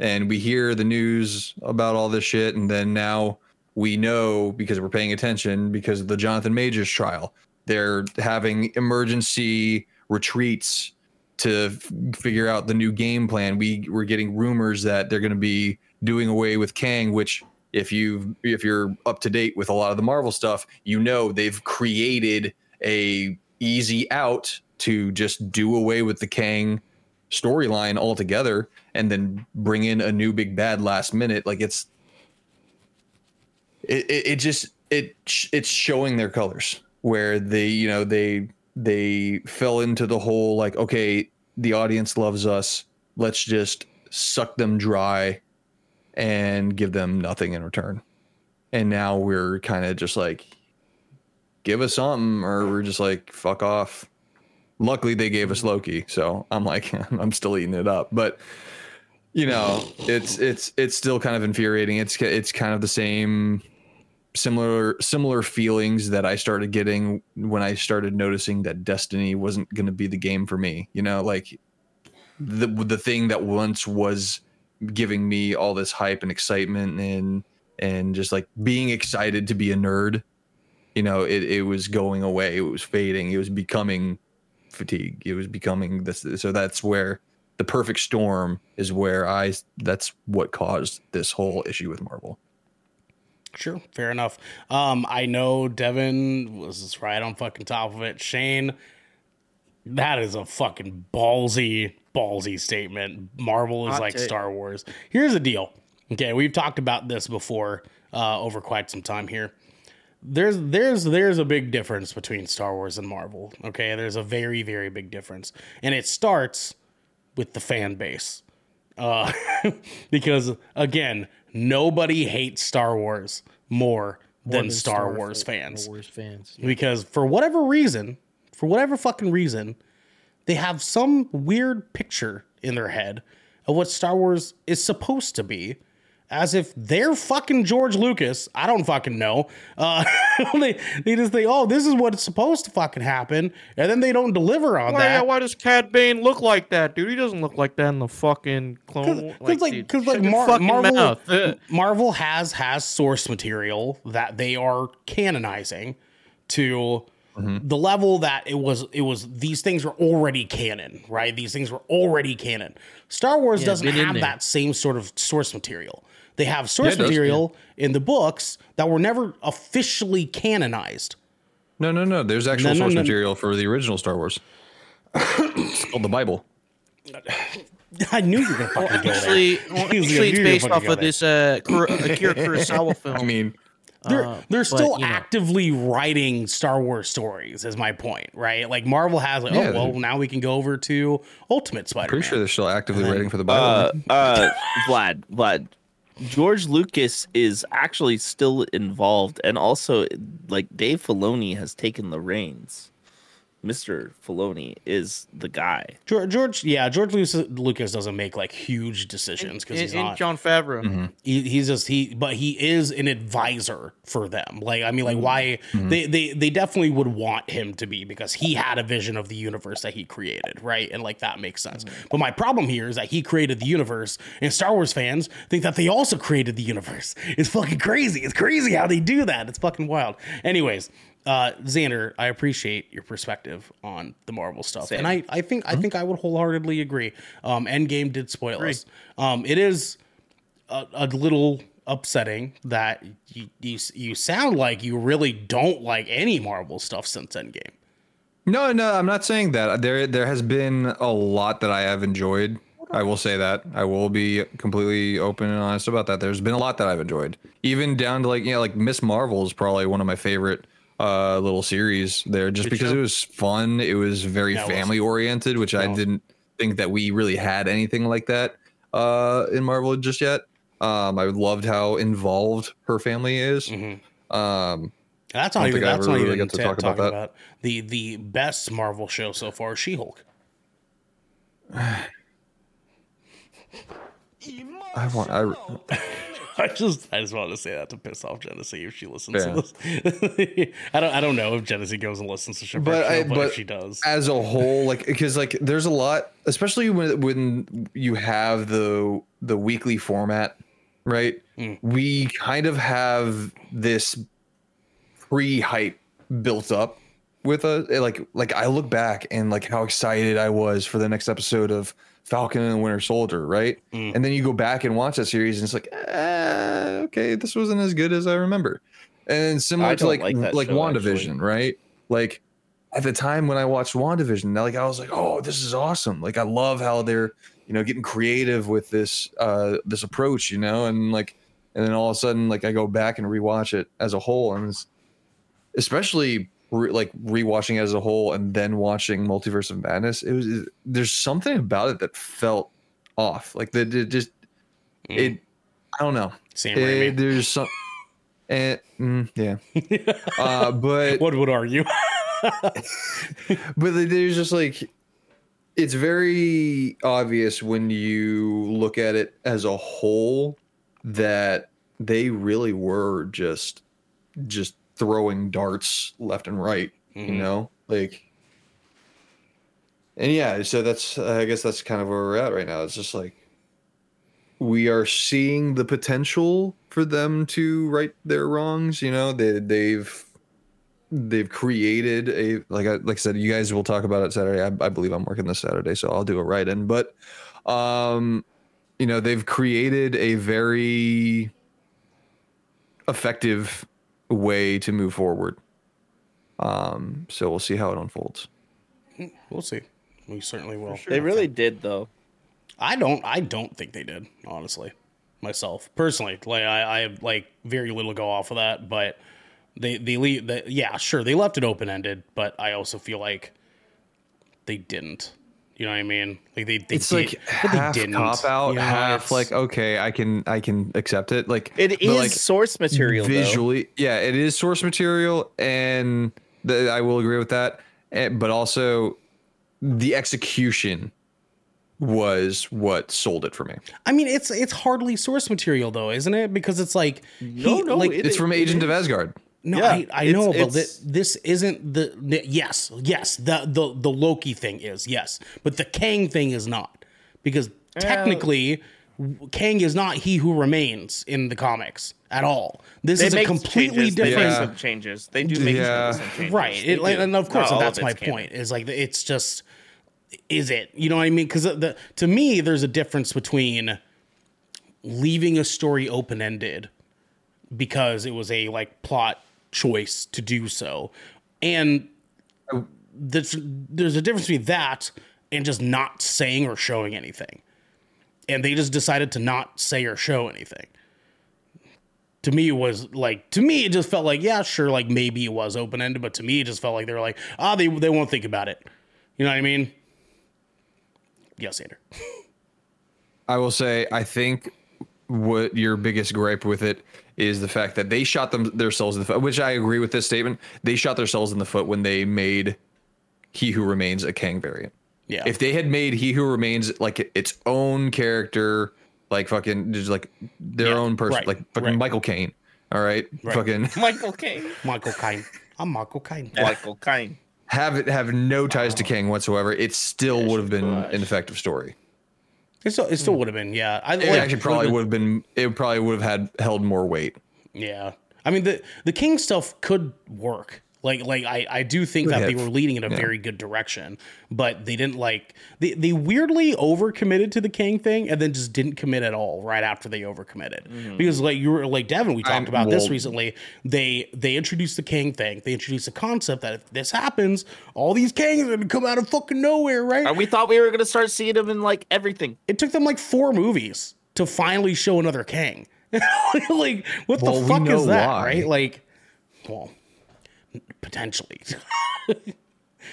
And we hear the news about all this shit and then now we know because we're paying attention because of the Jonathan Majors trial. They're having emergency retreats to f- figure out the new game plan. We we're getting rumors that they're going to be doing away with Kang, which if you if you're up to date with a lot of the Marvel stuff, you know they've created a easy out to just do away with the Kang storyline altogether and then bring in a new big bad last minute. Like it's it, it, it just it it's showing their colors where they you know they they fell into the whole like okay the audience loves us. Let's just suck them dry and give them nothing in return. And now we're kind of just like give us something or we're just like fuck off. Luckily they gave us loki so i'm like i'm still eating it up. But you know it's it's it's still kind of infuriating. It's it's kind of the same similar similar feelings that I started getting when I started noticing that Destiny wasn't going to be the game for me. You know, like the the thing that once was giving me all this hype and excitement and and just like being excited to be a nerd. You know, it it was going away. It was fading. It was becoming fatigue. It was becoming this. So that's where the perfect storm is where I. That's what caused this whole issue with Marvel. Sure, fair enough. Um, I know Devin was right on fucking top of it. Shane, that is a fucking ballsy, ballsy statement. Marvel is Hot like take. Star Wars. Here's the deal. Okay, we've talked about this before uh, over quite some time here. There's there's there's a big difference between Star Wars and Marvel. Okay, there's a very very big difference, and it starts with the fan base. Uh, because again, nobody hates Star Wars more, than, Star, Wars fans. Star Wars fans. Because for whatever reason, for whatever fucking reason, they have some weird picture in their head of what Star Wars is supposed to be. As if they're fucking George Lucas. I don't fucking know. Uh, they, they just think, oh, this is what's supposed to fucking happen. And then they don't deliver on Why, that. why does Cad Bane look like that, dude? He doesn't look like that in the fucking clone. War. Because like, dude, because like shut your Mar- Marvel, Marvel has has source material that they are canonizing to Mm-hmm. the level that it was. It was these things were already canon, right? These things were already canon. Star Wars doesn't have that same sort of source material. They have source it does, material in the books that were never officially canonized. No, no, no. There's actual No, no, source no. material for the original Star Wars. it's called the Bible. I knew you were gonna fucking go there. Actually, well, actually, it's based off of there. this uh, Kuro- Akira Kurosawa film. I mean, they're Uh, they're but, still you know. actively writing Star Wars stories. Is my point, right? Like Marvel has, like, Yeah, oh well, now we can go over to Ultimate Spider-Man. pretty sure they're still actively writing for the Bible. Uh, uh, Vlad, Vlad, George Lucas is actually still involved, and also like Dave Filoni has taken the reins. Mr. Filoni is the guy. George, George, yeah, George Lucas, Lucas doesn't make like huge decisions because he's and not. Jon Favreau. Mm-hmm. he, he's just he, but he is an advisor for them. Like I mean, like mm-hmm. why mm-hmm. they they they definitely would want him to be because he had a vision of the universe that he created, right? And like that makes sense. But my problem here is that he created the universe, and Star Wars fans think that they also created the universe. It's fucking crazy. It's crazy how they do that. It's fucking wild. Anyways. Uh, Xander, I appreciate your perspective on the Marvel stuff, and I, I think I think I would wholeheartedly agree. Um, Endgame did spoil us. Um, it is a, a little upsetting that you, you you sound like you really don't like any Marvel stuff since Endgame. No, no, I'm not saying that. There, there has been a lot that I have enjoyed. I will say that. I will be completely open and honest about that. There's been a lot that I've enjoyed, even down to like you know, like Miss Marvel is probably one of my favorite uh little series there, just because show. it was fun. It was very Yeah, it was. family oriented, which I didn't think that we really had anything like that uh in Marvel just yet. Um, I loved how involved her family is. Mm-hmm. Um, That's not don't even that's not really even got to talk about that. about the the best Marvel show so far, She Hulk. I want. I, I just I just wanted to say that to piss off Jenesy if she listens Yeah. to this. I don't I don't know if Jenesy goes and listens to Shipwreck but Show, I, but, she does, as a whole, like because like there's a lot, especially when when you have the the weekly format, right? Mm. We kind of have this pre hype built up with a like like I look back and like how excited I was for the next episode of Falcon and the Winter Soldier, right? Mm. And then you go back and watch that series, and it's like, eh, okay, this wasn't as good as I remember. And similar to like like like, show, WandaVision, right? Like at the time when I watched WandaVision, like I was like, oh, this is awesome. Like I love how they're you know getting creative with this uh this approach, you know, and like and then all of a sudden like I go back and rewatch it as a whole, and it's especially re- like rewatching it as a whole and then watching Multiverse of Madness. It was there's something about it that felt off, like that it just it. I don't know. Sam Eh, Raimi. there's some. And mm, yeah, uh, but What would argue? but there's just like it's very obvious when you look at it as a whole that they really were just just throwing darts left and right you know like and yeah so that's i guess that's kind of where we're at right now it's just like we are seeing the potential for them to right their wrongs you know they they've they've created a like I like I said, you guys will talk about it Saturday. I, I believe I'm working this Saturday, so I'll do a write in. But um, you know, they've created a very effective way to move forward. Um, so we'll see how it unfolds. we'll see. We certainly will. They really did though. I don't. I don't think they did. Honestly, myself personally, like I, I have like very little go off of that, but they they leave. The, yeah, sure, they left it open ended, but I also feel like they didn't. You know what I mean? Like they, they It's did, like but they half didn't, cop out, you know, half like okay, I can I can accept it. Like it is like, source material. though. visually yeah it is source material and the, i will agree with that Eh, but also the execution was what sold it for me I mean, it's it's hardly source material though, isn't it? Because it's like he, No, no, like, it- it's from it agent is. of asgard No, Yeah, I, I know, but it's- this isn't the, the yes, yes, the, the the Loki thing is yes, but the Kang thing is not because oh. technically Kang is not he who remains in the comics at all. This They is a completely changes. They different, make some changes. They do make Yeah. some changes. right? It, like, and of course, Not that's of my canon. point. Is like it's just is it? You know what I mean? Because the to me, there's a difference between leaving a story open ended because it was a like plot choice to do so, and there's there's a difference between that and just not saying or showing anything. And they just decided to not say or show anything. To me, it was like to me, it just felt like yeah, sure, like maybe it was open ended, but to me, it just felt like they were like ah, they they won't think about it. You know what I mean? Yes, Andrew. i will say i think what your biggest gripe with it is the fact that they shot them themselves in the foot which i agree with this statement they shot themselves in the foot when they made he who remains a kang variant Yeah. if they had made he who remains like its own character like fucking just like their Yeah, own person right, like fucking right. michael caine all right, fucking Michael Caine. Michael Kine. I'm Michael Kine. Michael Caine. have it have no ties to Kang whatsoever it still would have been gosh. an effective story It still, it still hmm. would have been, yeah. I it like, actually probably would have been it probably would have had held more weight Yeah, I mean the the Kang stuff could work. Like like I I do think that they were leading in a very good direction, but they didn't like they they weirdly overcommitted to the Kang thing and then just didn't commit at all right after they overcommitted. Mm-hmm. Because like you were like Devin, we talked I'm- about this recently. They they introduced the Kang thing. They introduced the concept that if this happens, all these Kangs are gonna come out of fucking nowhere, right? And we thought we were gonna start seeing them in like everything. it took them like four movies to finally show another Kang. like, what Well, the fuck is that, why. right? Like, well, potentially.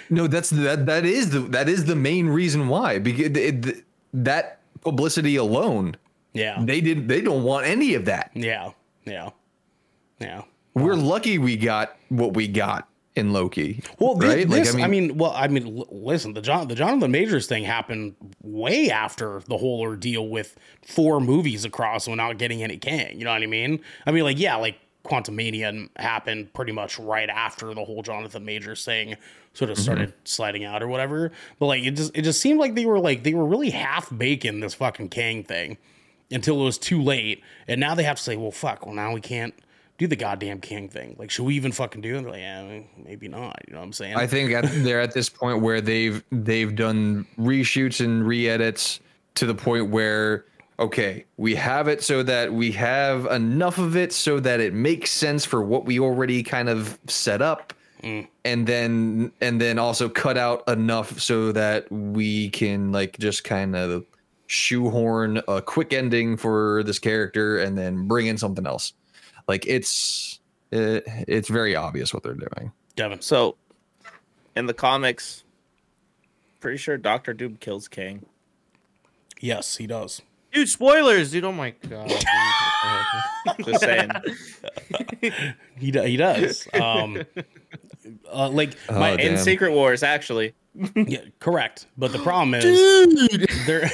No, that's that. That is the that is the main reason why. Because it, it- that publicity alone, yeah, they didn't. They don't want any of that. yeah, yeah, yeah. We're um, lucky we got what we got in Loki. Well, thi- right? this, I, mean, well, I mean, listen, the John, the Jonathan Majors thing happened way after the whole ordeal with four movies across without getting any Kang. You know what I mean? I mean, like, yeah, like Quantumania happened pretty much right after the whole Jonathan Majors thing sort of Mm-hmm. started sliding out or whatever. But like, it just, it just seemed like they were like they were really half baking this fucking Kang thing until it was too late, and now they have to say, well, fuck, well, now we can't do the goddamn Kang thing. Like, should we even fucking do it? Like, yeah, maybe not. You know what I'm saying? I think at, they're at this point where they've they've done reshoots and re-edits to the point where okay, we have it so that we have enough of it so that it makes sense for what we already kind of set up. Mm. And then and then also cut out enough so that we can like just kind of shoehorn a quick ending for this character and then bring in something else. Like it's it, it's very obvious what they're doing. Devin. So, in the comics, pretty sure Doctor Doom kills Kang. Yes, he does. Dude, spoilers, dude. Oh my god. Just saying. He do- he does. Um, uh, like my Oh, in Secret Wars, actually. yeah, correct. But the problem is they're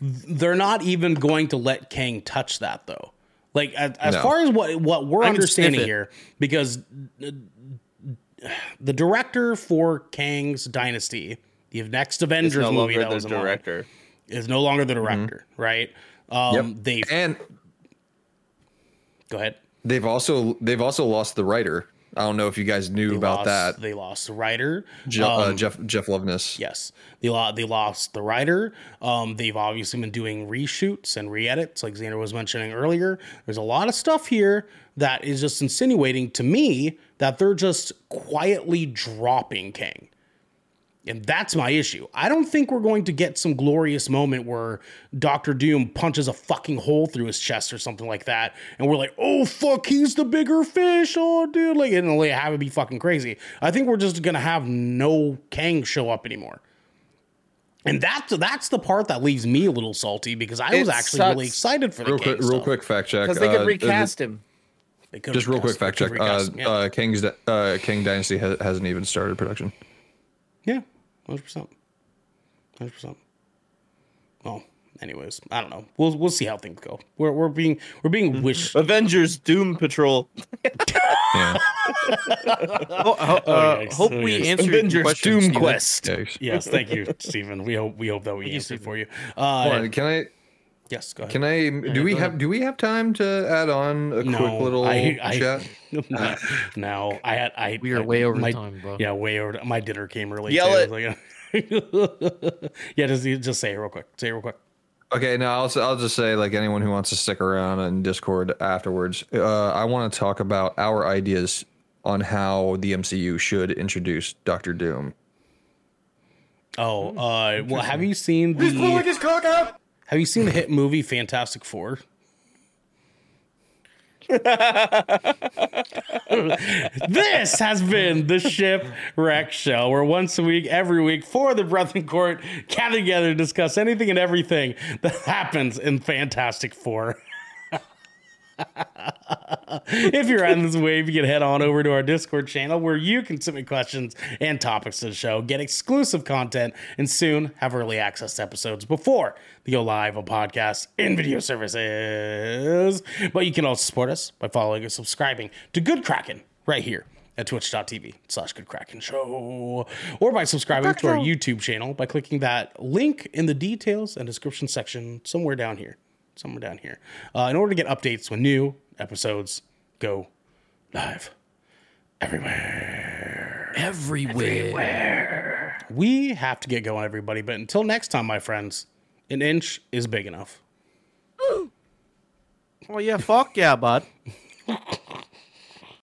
they're not even going to let Kang touch that though. Like as, as No. far as what what we're I understanding here, because uh, the director for Kang's Dynasty, the next Avengers no movie longer that the was in line, director. Is no longer the director, right? Um, They And go ahead. They've also they've also lost the writer. I don't know if you guys knew They about lost, that. They lost the writer. Je- uh, Um, Jeff Jeff Loveness. Yes, they lost. They lost the writer. Um, they've obviously been doing reshoots and re-edits, like Xander was mentioning earlier. There's a lot of stuff here that is just insinuating to me that they're just quietly dropping Kang. And that's my issue. I don't think we're going to get some glorious moment where Doctor Doom punches a fucking hole through his chest or something like that, and we're like, "Oh fuck, he's the bigger fish!" Oh, dude, like, and like have it be fucking crazy. I think we're just gonna have no Kang show up anymore, and that's that's the part that leaves me a little salty because I was actually sucks. really excited for the Real Kang quick, real quick fact check. Because they could uh, recast him. They could've Just real quick fact check. Uh, him, yeah. uh, Kang's Di- uh, Kang Dynasty has, hasn't even started production. Yeah, hundred percent, hundred percent. Well, anyways, I don't know. We'll we'll see how things go. We're we're being we're being wish. Avengers Doom Patrol. Yeah. Oh, uh, uh, yikes. hope Oh, we yikes. answered your Avengers question, Doom Steven. Quest. Yikes. Yes, thank you, Stephen. We hope we hope that we you, answered Stephen. for you. Uh, on, can I yes, go ahead. can I do we have ahead. do we have time to add on a No, quick little I- I- chat? no, no, I had I. We are I- way over my, time, bro. Yeah, way over. My dinner came early. Yell too. It. like, yeah, just just say it real quick. Say it real quick. Okay, no, I'll, s- I'll just say, like anyone who wants to stick around in Discord afterwards, uh, I want to talk about our ideas on how the MCU should introduce Doctor Doom. Oh, uh, well, have you seen the? Have you seen the hit movie Fantastic Four? this has been the Shipwreck Show, where once a week, every week, for the Brethren Court, gather together to discuss anything and everything that happens in Fantastic Four. if you're on this wave, you can head on over to our Discord channel where you can submit questions and topics to the show, get exclusive content, and soon have early access to episodes before they go live on podcasts and video services. But you can also support us by following and subscribing to Good Kraken right here at twitch.tv slash good kraken show. Or by subscribing to our youtube channel by clicking that link in the details and description section somewhere down here somewhere down here uh, in order to get updates when new episodes go live everywhere Everywhere. we have to get going everybody but until next time my friends an inch is big enough Oh yeah, fuck yeah, bud.